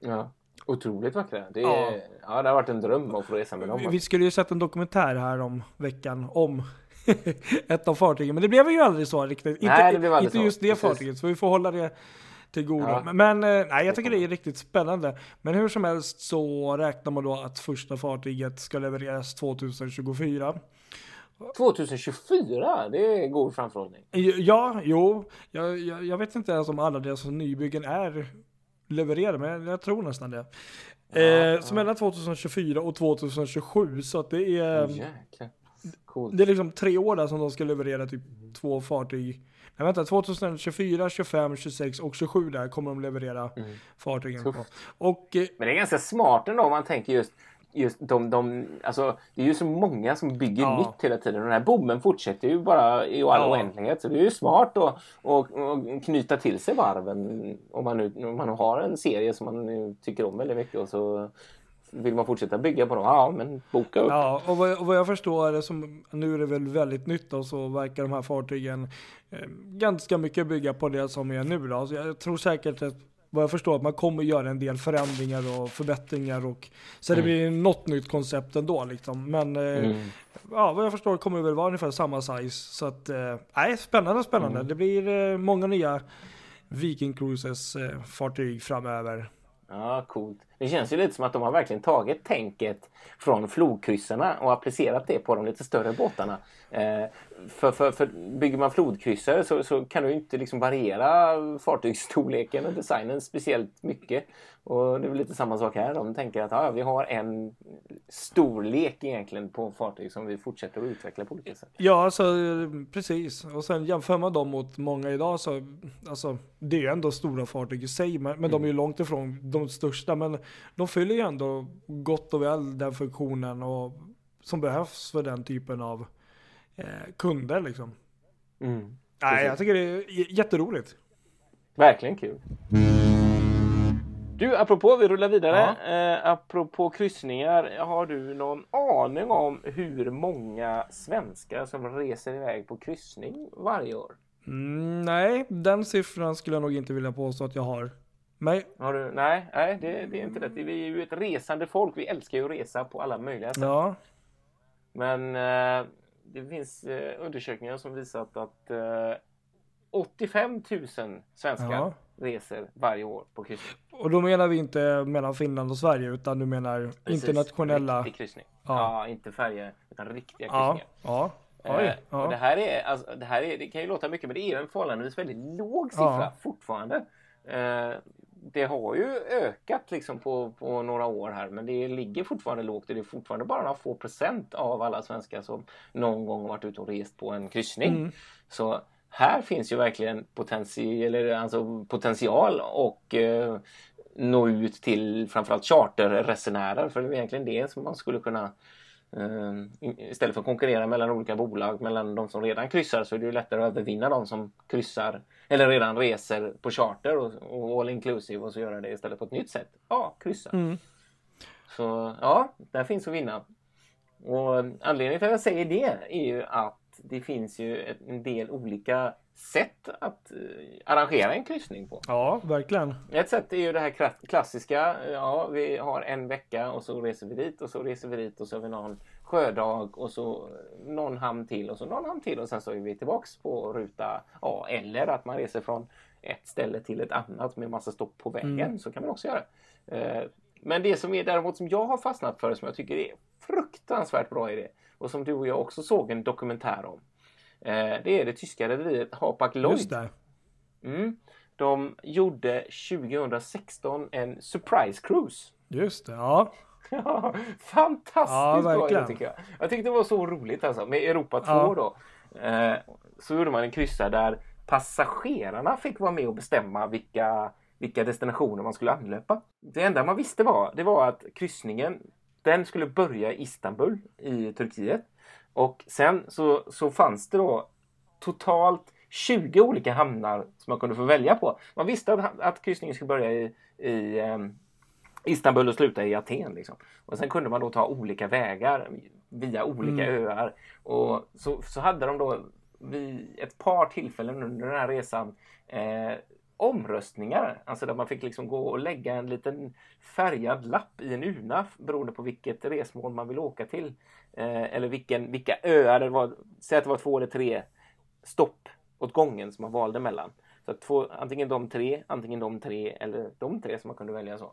ja. Otroligt vackra. Det, är, Ja. ja. det har varit en dröm att få resa med dem. Vi- Vi skulle ju sett en dokumentär här om veckan om ett av fartygen men det blev ju aldrig så riktigt. Nej, inte det blev aldrig inte så. just det Precis. fartyget så vi får hålla det till godo. Ja. Men, eh, nej, jag tycker det är riktigt spännande. Men hur som helst så räknar man då att första fartyget ska levereras 2024. 2024, det är god framförhållning. Ja, jo. Jag, jag, jag vet inte ens om alla deras nybyggen är levererade, men jag, tror nästan det. eh, så mellan 2024 och 2027, så att det är... Jäklar. Coolt. Det är liksom tre år där som de ska leverera typ två fartyg. Nej vänta, 2024, 25, 26 och 27 där kommer de leverera fartygen på. Tufft. Och eh, Men det är ganska smart ändå om man tänker just Just de, de, alltså, det är ju så många som bygger Ja. nytt hela tiden. Och den här boomen fortsätter ju bara i all Ja. oändlighet. Så det är ju smart att, att, att knyta till sig varven om man, nu, om man har en serie som man tycker om väldigt mycket. Och så vill man fortsätta bygga på dem. Ja, men boka upp. Ja, och vad, och vad jag förstår, är det som, nu är det väl väldigt nytt och så verkar de här fartygen eh, ganska mycket bygga på det som är nu då. Så jag tror säkert att vad jag förstår att man kommer göra en del förändringar och förbättringar och så det blir något nytt koncept ändå liksom. Men eh, Mm. ja, vad jag förstår kommer det väl vara ungefär samma size. Så att, eh, spännande, spännande. Det blir eh, många nya Viking Cruises eh, fartyg framöver. Ja, coolt. Det känns ju lite som att de har verkligen tagit tänket från flodkryssarna och applicerat det på de lite större båtarna. Eh, för, för, för bygger man flodkryssare så, så kan du inte liksom variera fartygsstorleken och designen speciellt mycket. Och det är väl lite samma sak här. De tänker att ja, vi har en storlek egentligen på fartyg som vi fortsätter att utveckla på olika sätt. Ja, alltså, precis. Och sen jämför man dem mot många idag så, alltså, det är ju ändå stora fartyg i sig, men, men de är ju långt ifrån de största. Men de fyller ju ändå gott och väl den funktionen och, som behövs för den typen av eh, kunder liksom. Mm. Nej, jag tycker det är jätteroligt. Verkligen kul. Du, apropå, vi rullar vidare. Ja. Eh, apropå kryssningar, har du någon aning om hur många svenskar som reser iväg på kryssning varje år? Mm, nej, den siffran skulle jag nog inte vilja påstå att jag har. Men Har du? Nej, nej det, det är inte rätt. Vi är ju ett resande folk. Vi älskar ju att resa på alla möjliga sätt. ja, Men eh, det finns eh, undersökningar som visat att eh, 85 000 svenskar Ja. Reser varje år på kryssning. och då menar vi inte mellan Finland och Sverige, utan du menar Precis. internationella. Riktig kryssning. Ja. Ja. inte färger utan riktiga Ja, kryssningar. ja, Eh, oj, och det ja. här är, alltså, det här är, det kan ju låta mycket men det är ju en förhållandevis väldigt låg siffra Ja. fortfarande. Eh, det har ju ökat liksom på, på några år här men det ligger fortfarande lågt och det är fortfarande bara några få procent av alla svenskar som någon gång varit ute och rest på en kryssning. Mm. Så här finns ju verkligen potential, eller alltså potential och eh, nå ut till framförallt charterresenärer för det är egentligen det som man skulle kunna eh, istället för att konkurrera mellan olika bolag mellan de som redan kryssar så är det ju lättare att övervinna de som kryssar eller redan reser på charter och, och all inclusive och så göra det istället på ett nytt sätt. Ja, kryssa. Mm. Så ja, där finns att vinna. Och anledningen till att jag säger det är ju att det finns ju en del olika sätt att eh, arrangera en kryssning på. ja, verkligen. Ett sätt är ju det här kla- klassiska. Ja, vi har en vecka och så reser vi dit och så reser vi dit och så har vi någon sjödag och så någon hamn till och så någon hamn till och sen så är vi tillbaks på ruta A. Eller att man reser från ett ställe till ett annat med massa stopp på vägen. Så kan man också göra. Eh, Men det som är däremot som jag har fastnat för som jag tycker är fruktansvärt bra idé och som du och jag också såg en dokumentär om. eh, Det är det tyska rederiet Hapag Lloyd. Mm. De gjorde 2016 en surprise cruise. Just det, ja. Ja, Fantastiskt Ja, tycker jag. Jag tyckte det var så roligt alltså. Med Europa 2 Ja. då. Eh, så gjorde man en kryssa där passagerarna fick vara med och bestämma vilka, vilka destinationer man skulle anlöpa. Det enda man visste var, det var att kryssningen den skulle börja i Istanbul i Turkiet. Och sen så, så fanns det då totalt 20 olika hamnar som man kunde få välja på. Man visste att, att kryssningen skulle börja i, i ehm, Istanbul och sluta i Aten. Liksom. Och sen kunde man då ta olika vägar via olika öar. Och så, så hade de då vid ett par tillfällen under den här resan eh, omröstningar. Alltså där man fick liksom gå och lägga en liten färgad lapp i en urna beroende på vilket resmål man vill åka till. Eh, eller vilken, vilka öar det var. Säg att det var två eller tre stopp åt gången som man valde mellan. Så att två, antingen de tre, antingen de tre eller de tre som man kunde välja så.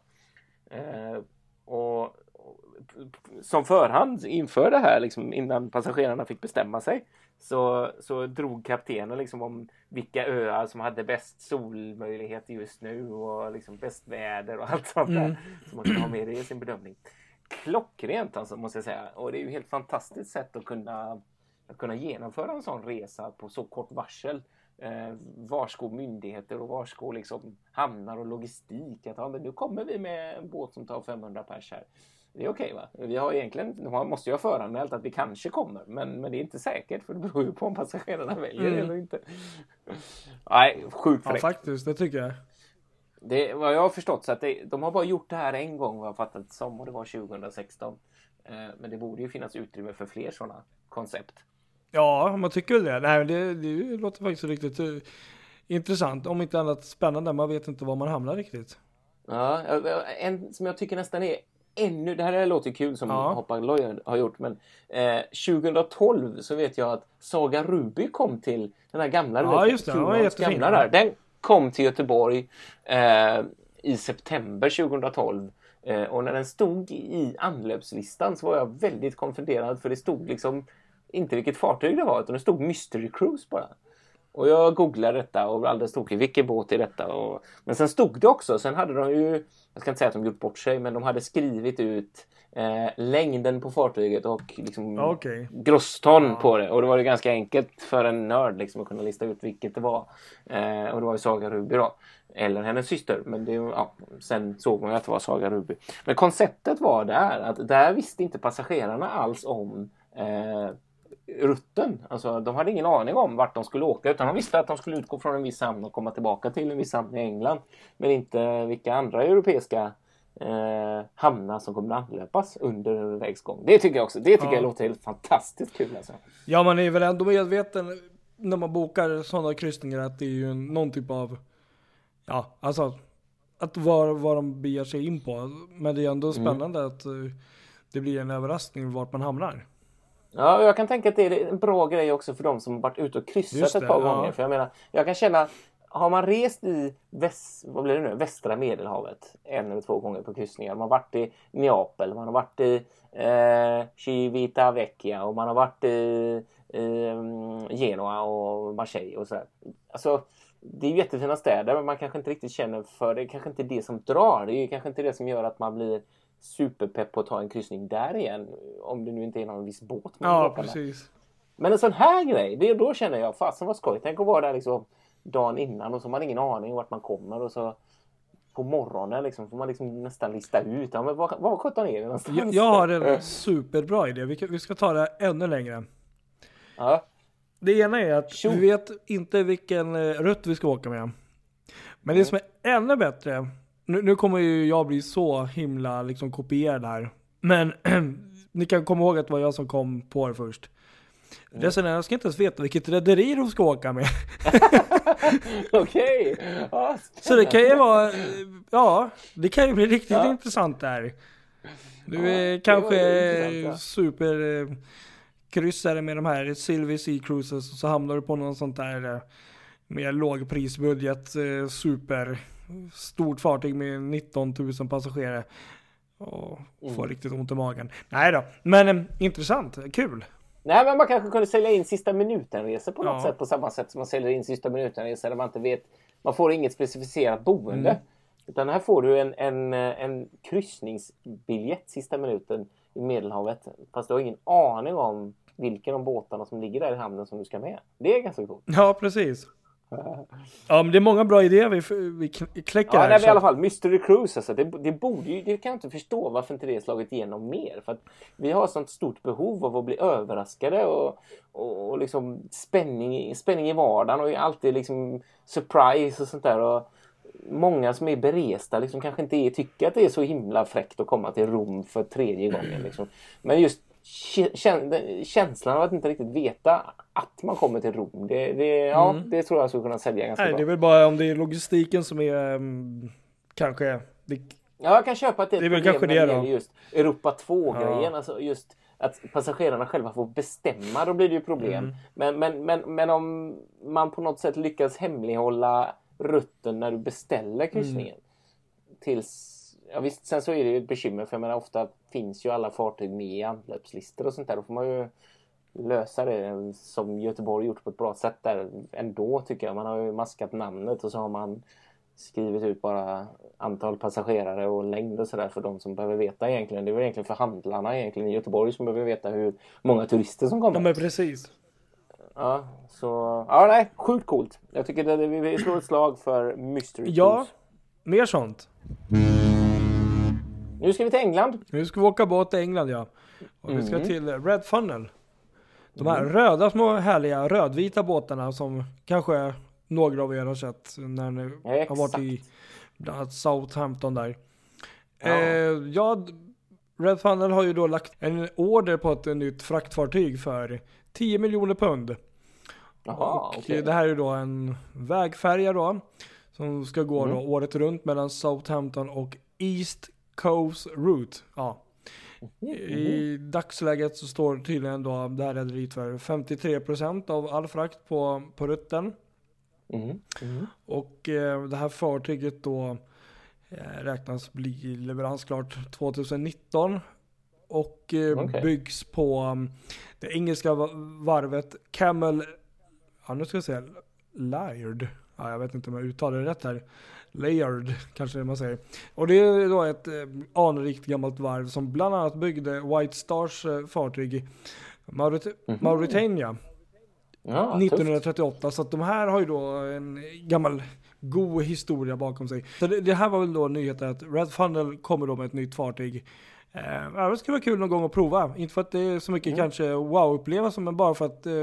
Eh, och, och som förhand inför det här, liksom, innan passagerarna fick bestämma sig, så, så drog kaptenen liksom om vilka öar som hade bäst solmöjlighet just nu och liksom bäst väder och allt sånt där. Mm. Så man kan ha med det i sin bedömning. Klockrent alltså måste jag säga. Och det är ju helt fantastiskt sätt att kunna, att kunna genomföra en sån resa på så kort varsel. Eh, varsko myndigheter och varsko liksom hamnar och logistik. Att ja, men nu kommer vi med en båt som tar 500 pers här. Det är okej va? Vi har egentligen, man måste ju ha föranmält att vi kanske kommer. Men, men det är inte säkert för det beror ju på om passagerarna väljer Mm. eller inte. Nej, sjukt Ja, fräckt. faktiskt. Det tycker jag. Det, vad jag har förstått så att det, de har bara gjort det här en gång vad jag fattat som och det var 2016. Eh, men det borde ju finnas utrymme för fler sådana koncept. Ja, man tycker väl det. Nej, det, det låter faktiskt riktigt uh, intressant. Om inte annat spännande. Man vet inte var man hamnar riktigt. Ja, en som jag tycker nästan är ännu, det här låter kul som Ja. Hoppa Lawyer har gjort, men eh, 2012 så vet jag att Saga Ruby kom till den här gamla, Ja, vet, just det. Kuhlmans jättefin. gamla där. Den kom till Göteborg eh, i september 2012. Eh, och när den stod i anlöpslistan så var jag väldigt konfunderad för det stod liksom inte vilket fartyg det var utan det stod Mystery Cruise bara. Och jag googlade detta och alldeles tokig. Vilken båt är detta? Och... Men sen stod det också. Sen hade de ju, jag ska inte säga att de gjort bort sig, men de hade skrivit ut eh, längden på fartyget och liksom Ja, Okej. grosston på det. Och det var ju ganska enkelt för en nörd liksom att kunna lista ut vilket det var. Eh, och det var ju Saga Ruby då. Eller hennes syster. Men det, ja, sen såg man ju att det var Saga Ruby. Men konceptet var där att där visste inte passagerarna alls om eh, rutten. Alltså, de hade ingen aning om vart de skulle åka utan de visste att de skulle utgå från en viss hamn och komma tillbaka till en viss hamn i England. Men inte vilka andra europeiska eh, hamnar som kommer att anlöpas under vägs gång. Det tycker jag också. Det tycker Ja. jag låter helt fantastiskt kul alltså. Ja, man är väl ändå medveten när man bokar sådana kryssningar att det är ju någon typ av, ja, alltså att vad, vad de beger sig in på. Men det är ändå spännande att eh, det blir en överraskning vart man hamnar. Ja, jag kan tänka att det är en bra grej också för de som har varit ute och kryssat Just ett det, par ja. gånger. För jag menar, jag kan känna, har man rest i väst, vad blir det nu? västra medelhavet en eller två gånger på kryssningar. Man har varit i Neapel, man har varit i eh, Civitavecchia och man har varit i, i mm, Genua och Marseille och sådär. Alltså, det är jättefina städer men man kanske inte riktigt känner för det. är kanske inte det som drar. Det är kanske inte det som gör att man blir superpepp på att ta en kryssning där igen. Om det nu inte är någon viss båt Ja, precis. Men en sån här grej, det, då känner jag fasen vad skoj. Tänk att vara där liksom dagen innan och så har man ingen aning vart man kommer och så på morgonen liksom får man liksom nästan lista ut. Ja, men var, var sjutton är det någonstans? Jag, jag har en superbra idé. Vi, vi ska ta det ännu längre. Ja, Det ena är att Tjo. vi vet inte vilken eh, rutt vi ska åka med. Men det som är ännu bättre, nu, nu kommer ju jag bli så himla liksom kopierad här. Men ni kan komma ihåg att det var jag som kom på det först. Resenärerna ska inte ens veta vilket rederi de ska åka med. okej. Ja, Så det kan ju vara, ja, det kan ju bli riktigt Ja. intressant där. Du Ja, är det kanske ja. super eh, med de här Silver Sea Cruises och så hamnar du på någon sånt där eh, med lågprisbudget, eh, super stort fartyg med 19 000 passagerare. Och får Mm. riktigt ont i magen. Nej då, men eh, intressant, kul. Nej, men man kanske kunde sälja in sista minuten-resor på något Ja. sätt på samma sätt som man säljer in sista minuten-resor där man inte vet. Man får inget specificerat boende. Mm. Utan här får du en, en, en kryssningsbiljett sista minuten i Medelhavet. Fast du har ingen aning om vilken av båtarna som ligger där i hamnen som du ska med. Det är ganska coolt. Ja, precis. Ja, men det är många bra idéer vi, vi kl- kläcker Ja, här. nej, så i alla fall Mystery Cruise. Alltså, det, det borde ju, det kan jag inte förstå varför inte det är slagit igenom mer. För att vi har sånt stort behov av att bli överraskade och, och, och liksom spänning, spänning i vardagen och alltid liksom surprise och sånt där. Och många som är beresta liksom kanske inte är, tycker att det är så himla fräckt att komma till Rom för tredje gången. Liksom. Men just känslan av att inte riktigt veta att man kommer till Rom. Det, det, ja, det tror jag skulle kunna sälja ganska Nej, bra. det är väl bara om det är logistiken som är mm, kanske... Det, Ja, jag kan köpa att det är Det är väl kanske det då. just Europa 2-grejen. Ja. Alltså just att passagerarna själva får bestämma, då blir det ju problem. Mm. Men, men, men, men om man på något sätt lyckas hemlighålla rutten när du beställer kryssningen. Mm. Tills ja, visst, sen så är det ju ett bekymmer för jag menar ofta finns ju alla fartyg med i anlöpslistor och sånt där. Då får man ju lösa det som Göteborg gjort på ett bra sätt där ändå tycker jag. Man har ju maskat namnet och så har man skrivit ut bara antal passagerare och längd och sådär för de som behöver veta egentligen. Det är väl egentligen för handlarna egentligen i Göteborg som behöver veta hur många turister som kommer. Ja men precis. Ja, så ja, nej, sjukt coolt. Jag tycker att vi slår ett slag för Mystery Ja, Cruise. mer sånt. Nu ska vi till England. Nu ska vi åka båt till England ja. Och vi ska Mm. till Red Funnel. De här röda små härliga rödvita båtarna som kanske några av er har sett när ni har varit i bland annat Southampton där. Ja. Eh, ja, Red Funnel har ju då lagt en order på ett nytt fraktfartyg för 10 miljoner pund. Jaha, och okej. det här är då en vägfärja då. Som ska gå Mm. då året runt mellan Southampton och East Coast Route. Ja. I dagsläget så står tydligen då det här rederiet för 53% av all frakt på, på rutten. Mhm. Mhm. Och eh, det här fartyget då eh, räknas bli leveransklart 2019. Och eh, Okej. byggs på um, det engelska va- varvet Camel, ja nu ska jag säga Laird. Ja, jag vet inte om jag uttalar det rätt här. Laird kanske man säger. Och det är då ett eh, anrikt gammalt varv som bland annat byggde White Stars eh, fartyg Maurit- Mhm. Mauritania. Ja, tufft. 1938. Så att de här har ju då en gammal god historia bakom sig. Så det, det här var väl då nyheten att Red Funnel kommer då med ett nytt fartyg. Eh, det skulle vara kul någon gång att prova. Inte för att det är så mycket Mm. kanske wow-upplevelse men bara för att eh,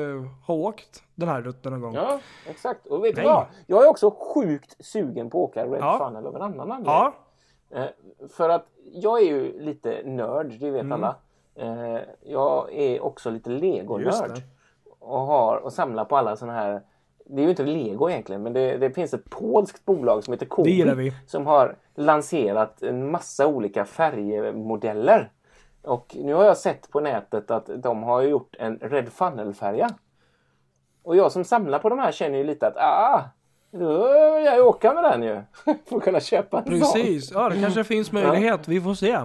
ha åkt den här rutten någon gång. Ja, exakt. Och vet du vad? Jag är också sjukt sugen på att åka Red Ja. Funnel av en annan anledning. Ja, Eh, för att jag är ju lite nörd, det vet Mm. alla. Eh, jag är också lite Lego-nörd. Och har och samlar på alla sådana här det är ju inte Lego egentligen, men det, det finns ett polskt bolag som heter Kobi som har lanserat en massa olika färgmodeller. Och nu har jag sett på nätet att de har gjort en Red Funnel-färja. Och jag som samlar på de här känner ju lite att ah, då vill jag åka med den ju. För att kunna köpa en sån. Precis, ja det kanske finns möjlighet. Vi får se.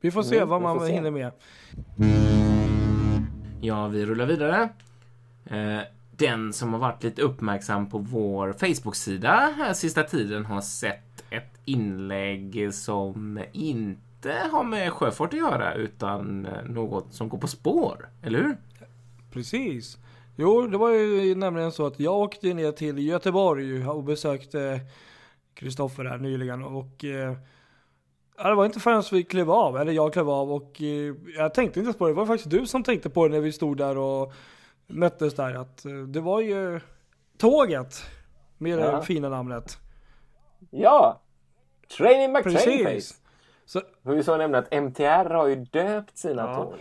Vi får se Mm, vad man får se. hinner med. Ja, vi rullar vidare. Eh, den som har varit lite uppmärksam på vår Facebook-sida här sista tiden har sett ett inlägg som inte har med sjöfart att göra utan något som går på spår, eller hur? Precis. Jo, det var ju nämligen så att jag åkte ner till Göteborg och besökte Kristoffer här nyligen och eh, ja, det var inte förrän vi klev av, eller jag klev av och eh, jag tänkte inte på det. Det var faktiskt du som tänkte på det när vi stod där och möttes där att eh, det var ju tåget med Ja. det fina namnet. Ja! Training McTrainface. Så vi sa nämligen att MTR har ju döpt sina Ja. tåg.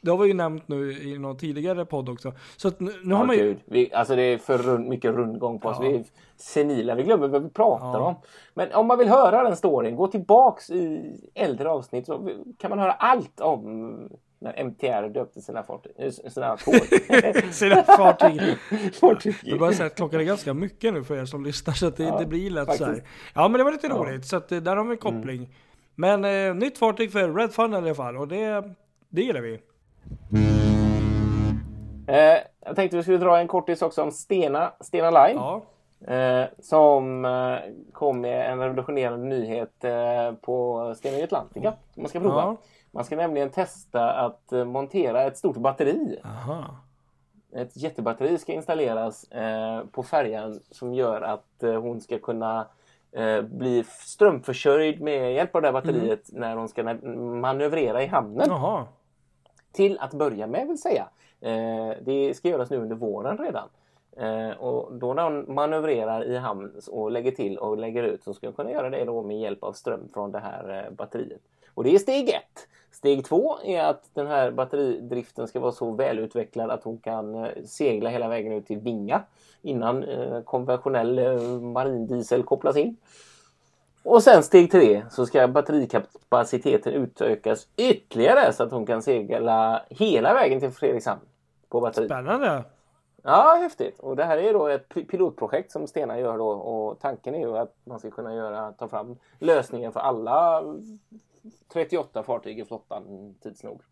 det har vi ju nämnt nu i någon tidigare podd också. Så att nu, nu har Ja, man ju... gud. Vi, alltså det är för rund, mycket rundgång på oss. Ja. Vi är senila. Vi glömmer vad vi pratar Ja. om. Men om man vill höra den storyn, gå tillbaks i äldre avsnitt så kan man höra allt om när MTR döpte sina, fartyg, eh, sina tåg. Sina fartyg. fartyg. Jag börjar säga att klockan är ganska mycket nu för er som lyssnar så att det, Ja, det blir lätt faktiskt. så här. Ja men det var lite Ja. roligt så att eh, där har vi en koppling. Men eh, nytt fartyg för Red Funnel i alla fall och det, det gillar vi. Eh, jag tänkte vi skulle dra en kortis också om Stena, Stena Line. Ja. Eh, som eh, kom med en revolutionerande nyhet på Stena Atlantica. Man ska prova. Ja. Man ska nämligen testa att eh, montera ett stort batteri. Aha. Ett jättebatteri ska installeras eh, på färjan som gör att eh, hon ska kunna eh, bli strömförsörjd med hjälp av det här batteriet när hon ska manövrera i hamnen. Jaha. Till att börja med vill säga. Eh, det ska göras nu under våren redan. Eh, och då när hon manövrerar i hamn och lägger till och lägger ut så ska hon kunna göra det då med hjälp av ström från det här batteriet. Och det är steg ett. Steg två är att den här batteridriften ska vara så välutvecklad att hon kan eh, segla hela vägen ut till Vinga innan eh, konventionell eh, marindiesel kopplas in. Och sen steg tre så ska batterikapaciteten utökas ytterligare så att hon kan segla hela vägen till Fredrikshamn på batteri. Spännande. Ja, häftigt. Och det här är då ett pi- pilotprojekt som Stena gör då och tanken är ju att man ska kunna göra, ta fram lösningar för alla 38 fartyg i flottan tids nog.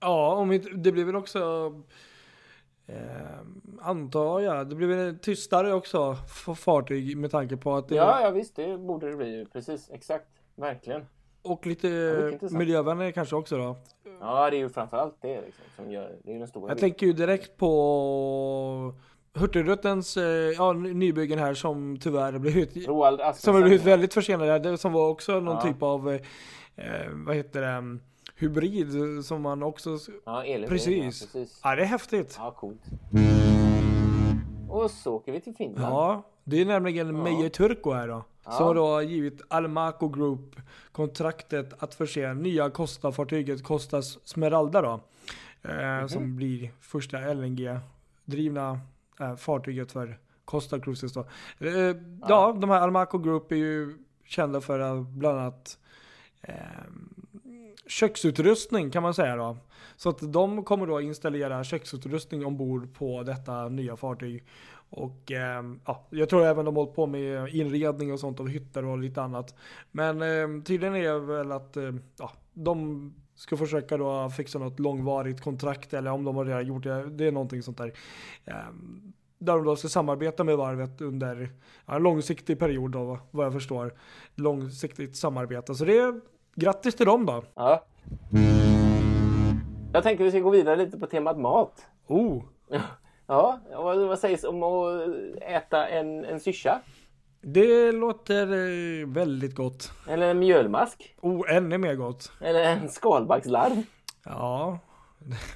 Ja, om det blir väl också, eh, antar jag, det blir väl tystare också för fartyg med tanke på att det Ja, ja visst, det borde det bli. Precis, exakt. Verkligen. och lite intressant. miljövänligare kanske också då. Ja, det är ju framförallt det liksom, som gör, det är den stora Jag biten. tänker ju direkt på Hurtigrutens eh, ja, nybyggen här som tyvärr har blivit Som har blivit väldigt försenade. Som var också någon Ja. typ av, eh, eh, vad heter det, hybrid som man också... Ja, elhybrid, Precis. Ja, precis. Ja, det är häftigt. Ja, coolt. Och så åker vi till Finland. Ja, det är nämligen Meijer Turko här då. Som har då givit Almaco Group kontraktet att förse nya Costa-fartyget Costa Smeralda då. Eh, Som blir första LNG-drivna eh, fartyget för Costa Cruises då. Eh, ja. de här Almaco Group är ju kända för bland annat eh, köksutrustning kan man säga då. Så att de kommer då installera köksutrustning ombord på detta nya fartyg. Och ehm, ja, jag tror även de har hållit på med inredning och sånt av hytter och lite annat. Men eh, tydligen är det väl att eh, ja, de ska försöka då fixa något långvarigt kontrakt eller om de har redan gjort det. Det är någonting sånt där. Ehm, där de då ska samarbeta med varvet under en långsiktig period då, vad jag förstår. Långsiktigt samarbete. Så det är grattis till dem då. Ja. Jag tänker vi ska gå vidare lite på temat mat. Oh, Ja, vad, vad sägs om att äta en, en syrsa? Det låter eh, väldigt gott. Eller en mjölmask? Oh, ännu mer gott. Eller en skalbaggslarv? Ja.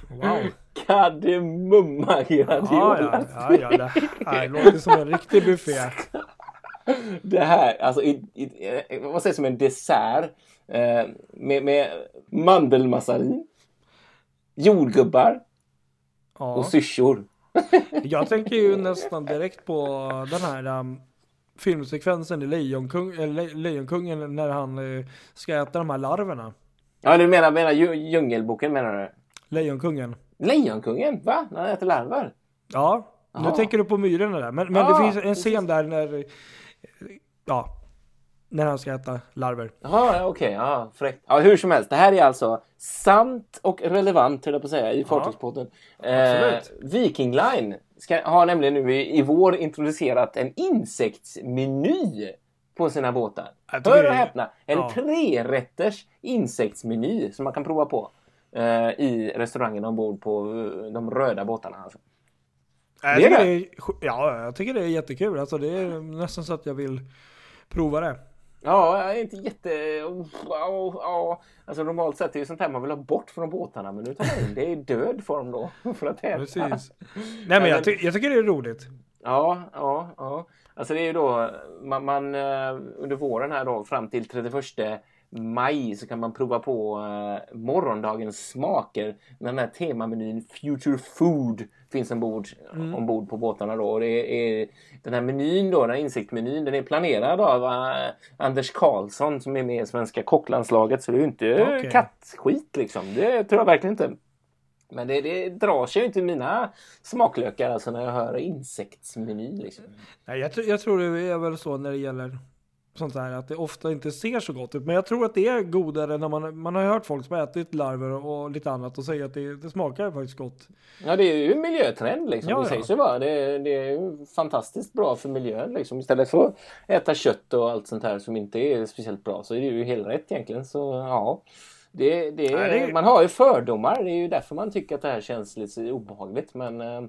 Wow. Kardemumma Ja, ja, ja, ja, det här låter som en riktig buffé. Det här, alltså i, i, eh, vad sägs som en dessert eh, med, med mandelmassarin, jordgubbar och Ja. syrsor. Jag tänker ju nästan direkt på den här um, filmsekvensen i Lejonkung, Le, Lejonkungen när han eh, ska äta de här larverna. Ja, du menar, menar dju- Djungelboken menar du? Lejonkungen. Lejonkungen? Va? När han äter larver? Ja, nu tänker du på myrorna där. Men, men Ah, det finns en precis. scen där när, ja, när han ska äta larver. Ja, okej. ja, fräckt. Ja, hur som helst. Det här är alltså sant och relevant, höll jag på att säga, i Fartygspodden. Eh. Viking Line ska, har nämligen nu i, i vår introducerat en insektsmeny på sina båtar. Hör och häpna! En ja. trerätters insektsmeny som man kan prova på eh, i restaurangen ombord på eh, de röda båtarna. Alltså. Jag Det är det är, ja, jag tycker det är jättekul. Alltså, det är nästan så att jag vill prova det. Ja, jag är inte jätte... Ja, ja. Alltså normalt sett är det ju sånt här man vill ha bort från båtarna men nu tar man in det i död form då. För att äta. Precis. Nej men jag, ty jag tycker det är roligt. Ja, ja, ja. Alltså det är ju då man, man eh, under våren här då fram till 31 maj så kan man prova på eh, morgondagens smaker. Den här temamenyn Future Food finns ombord, ombord på båtarna då. Och det är, den här menyn då, den här insektmenyn, den är planerad av eh, Anders Karlsson som är med i svenska kocklandslaget. Så det är ju inte Okej. kattskit liksom. Det tror jag verkligen inte. Men det, det drar sig ju inte mina smaklökar alltså när jag hör insektsmeny. Liksom. Nej, jag, jag tror det är väl så när det gäller sånt här att det ofta inte ser så gott ut. Men jag tror att det är godare när man, man har hört folk som har ätit larver och lite annat och säger att det, det smakar faktiskt gott. Ja, det är ju en miljötrend liksom. Ja, det ja. sägs ju vara. Det, det är ju fantastiskt bra för miljön liksom. Istället för att äta kött och allt sånt här som inte är speciellt bra så är det ju helt rätt egentligen. Så ja. Det, det, Ja, det- Man har ju fördomar. Det är ju därför man tycker att det här känns lite obehagligt. Men eh,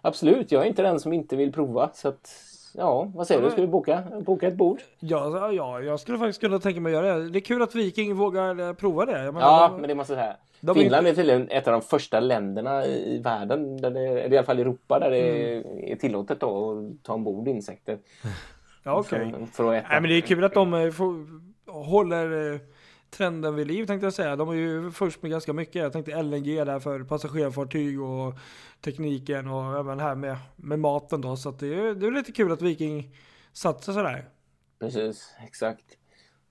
absolut, jag är inte den som inte vill prova. Så att, ja, vad säger du? Ska vi boka, boka ett bord? Ja, ja, jag skulle faktiskt kunna tänka mig att göra det. Det är kul att Viking vågar eh, prova det. Menar, Ja, de- men det måste jag säga. de Finland är tydligen ett av de första länderna i världen, där det, eller i alla fall i Europa, där det Mm. är tillåtet då att ta ombord insekter. ja, okej. För, för äta. Nej men det är kul att de eh, får, håller eh, trenden vid liv tänkte jag säga. De är ju först med ganska mycket. Jag tänkte LNG där för passagerarfartyg och tekniken och även här med, med maten då. Så det, är, det är lite kul att Viking satsar sådär. Precis, exakt.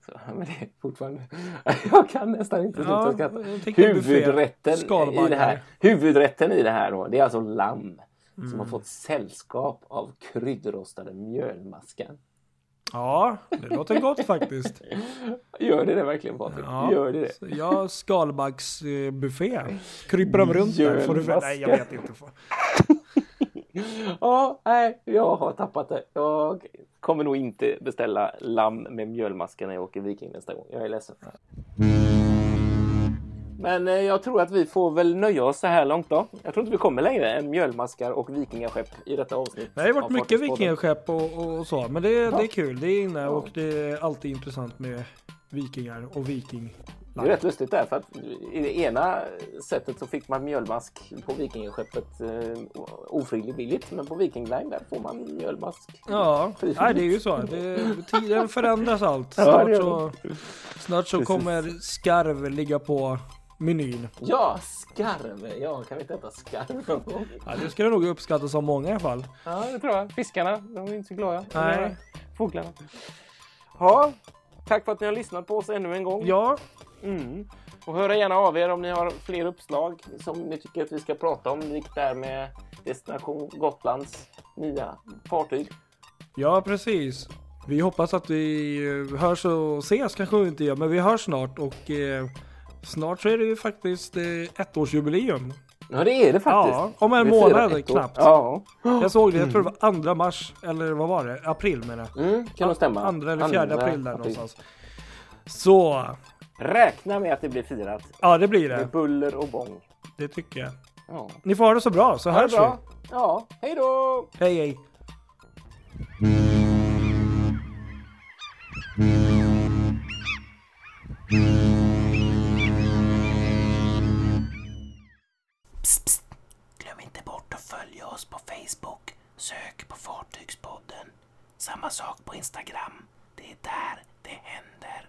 Så, men det är fortfarande... Jag kan nästan inte sluta Ja, skratta. buffé. Huvudrätten i det här, huvudrätten i det här då, det är alltså lamm. som har fått sällskap av kryddrostade mjölmaskar. Ja, det låter gott faktiskt. Gör det det verkligen Patrik? Ja, Gör det det? jag skalbaggsbuffé. Kryper de runt där? Får du för... Nej, jag vet inte. Ja, nej, jag har tappat det. Jag kommer nog inte beställa lamm med mjölmaskar när jag åker Viking nästa gång. Jag är ledsen. Men eh, jag tror att vi får väl nöja oss så här långt då. Jag tror inte vi kommer längre än mjölmaskar och vikingaskepp i detta avsnitt. Det har varit mycket vikingaskepp och, och så, men det, det är kul. Det är inne och det är alltid intressant med vikingar och viking. Det är rätt lustigt där för att i det ena sättet så fick man mjölmask på vikingaskeppet eh, ofrivilligt billigt men på Viking Line där får man mjölmask. Ja, nej, det är ju så. Det, tiden förändras allt. Ja, Snart så, snart så kommer skarv ligga på menyn. Ja, skarv! Ja, kan vi inte äta skarv? Ja, det skulle nog uppskattas av många i alla fall. Ja, det tror jag. Fiskarna, de är inte så glada. Nej. Fåglarna. Ja, tack för att ni har lyssnat på oss ännu en gång. Ja, Mm. Och höra gärna av er om ni har fler uppslag som ni tycker att vi ska prata om. Likt där med Destination Gotlands nya fartyg. ja precis. Vi hoppas att vi eh, hörs och ses kanske vi inte gör, men vi hörs snart och eh, snart så är det ju faktiskt eh, ettårsjubileum. Ja, det är det faktiskt. Ja, om en Vi månad ett år. knappt. Ja, Jag såg det, jag tror det var andra mars, eller vad var det? April menar jag. mm, kan nog stämma. Andra eller fjärde Andra april där någonstans. Så, Räkna med att det blir firat. ja det blir Med det. buller och bång. Det tycker jag. Ja. Ni får ha det så bra, så Ha hörs bra. Ja, hej då! vi. Hej hej. Psst, Facebook. Sök på Fartygspodden. Samma sak på Instagram. Det är där det händer.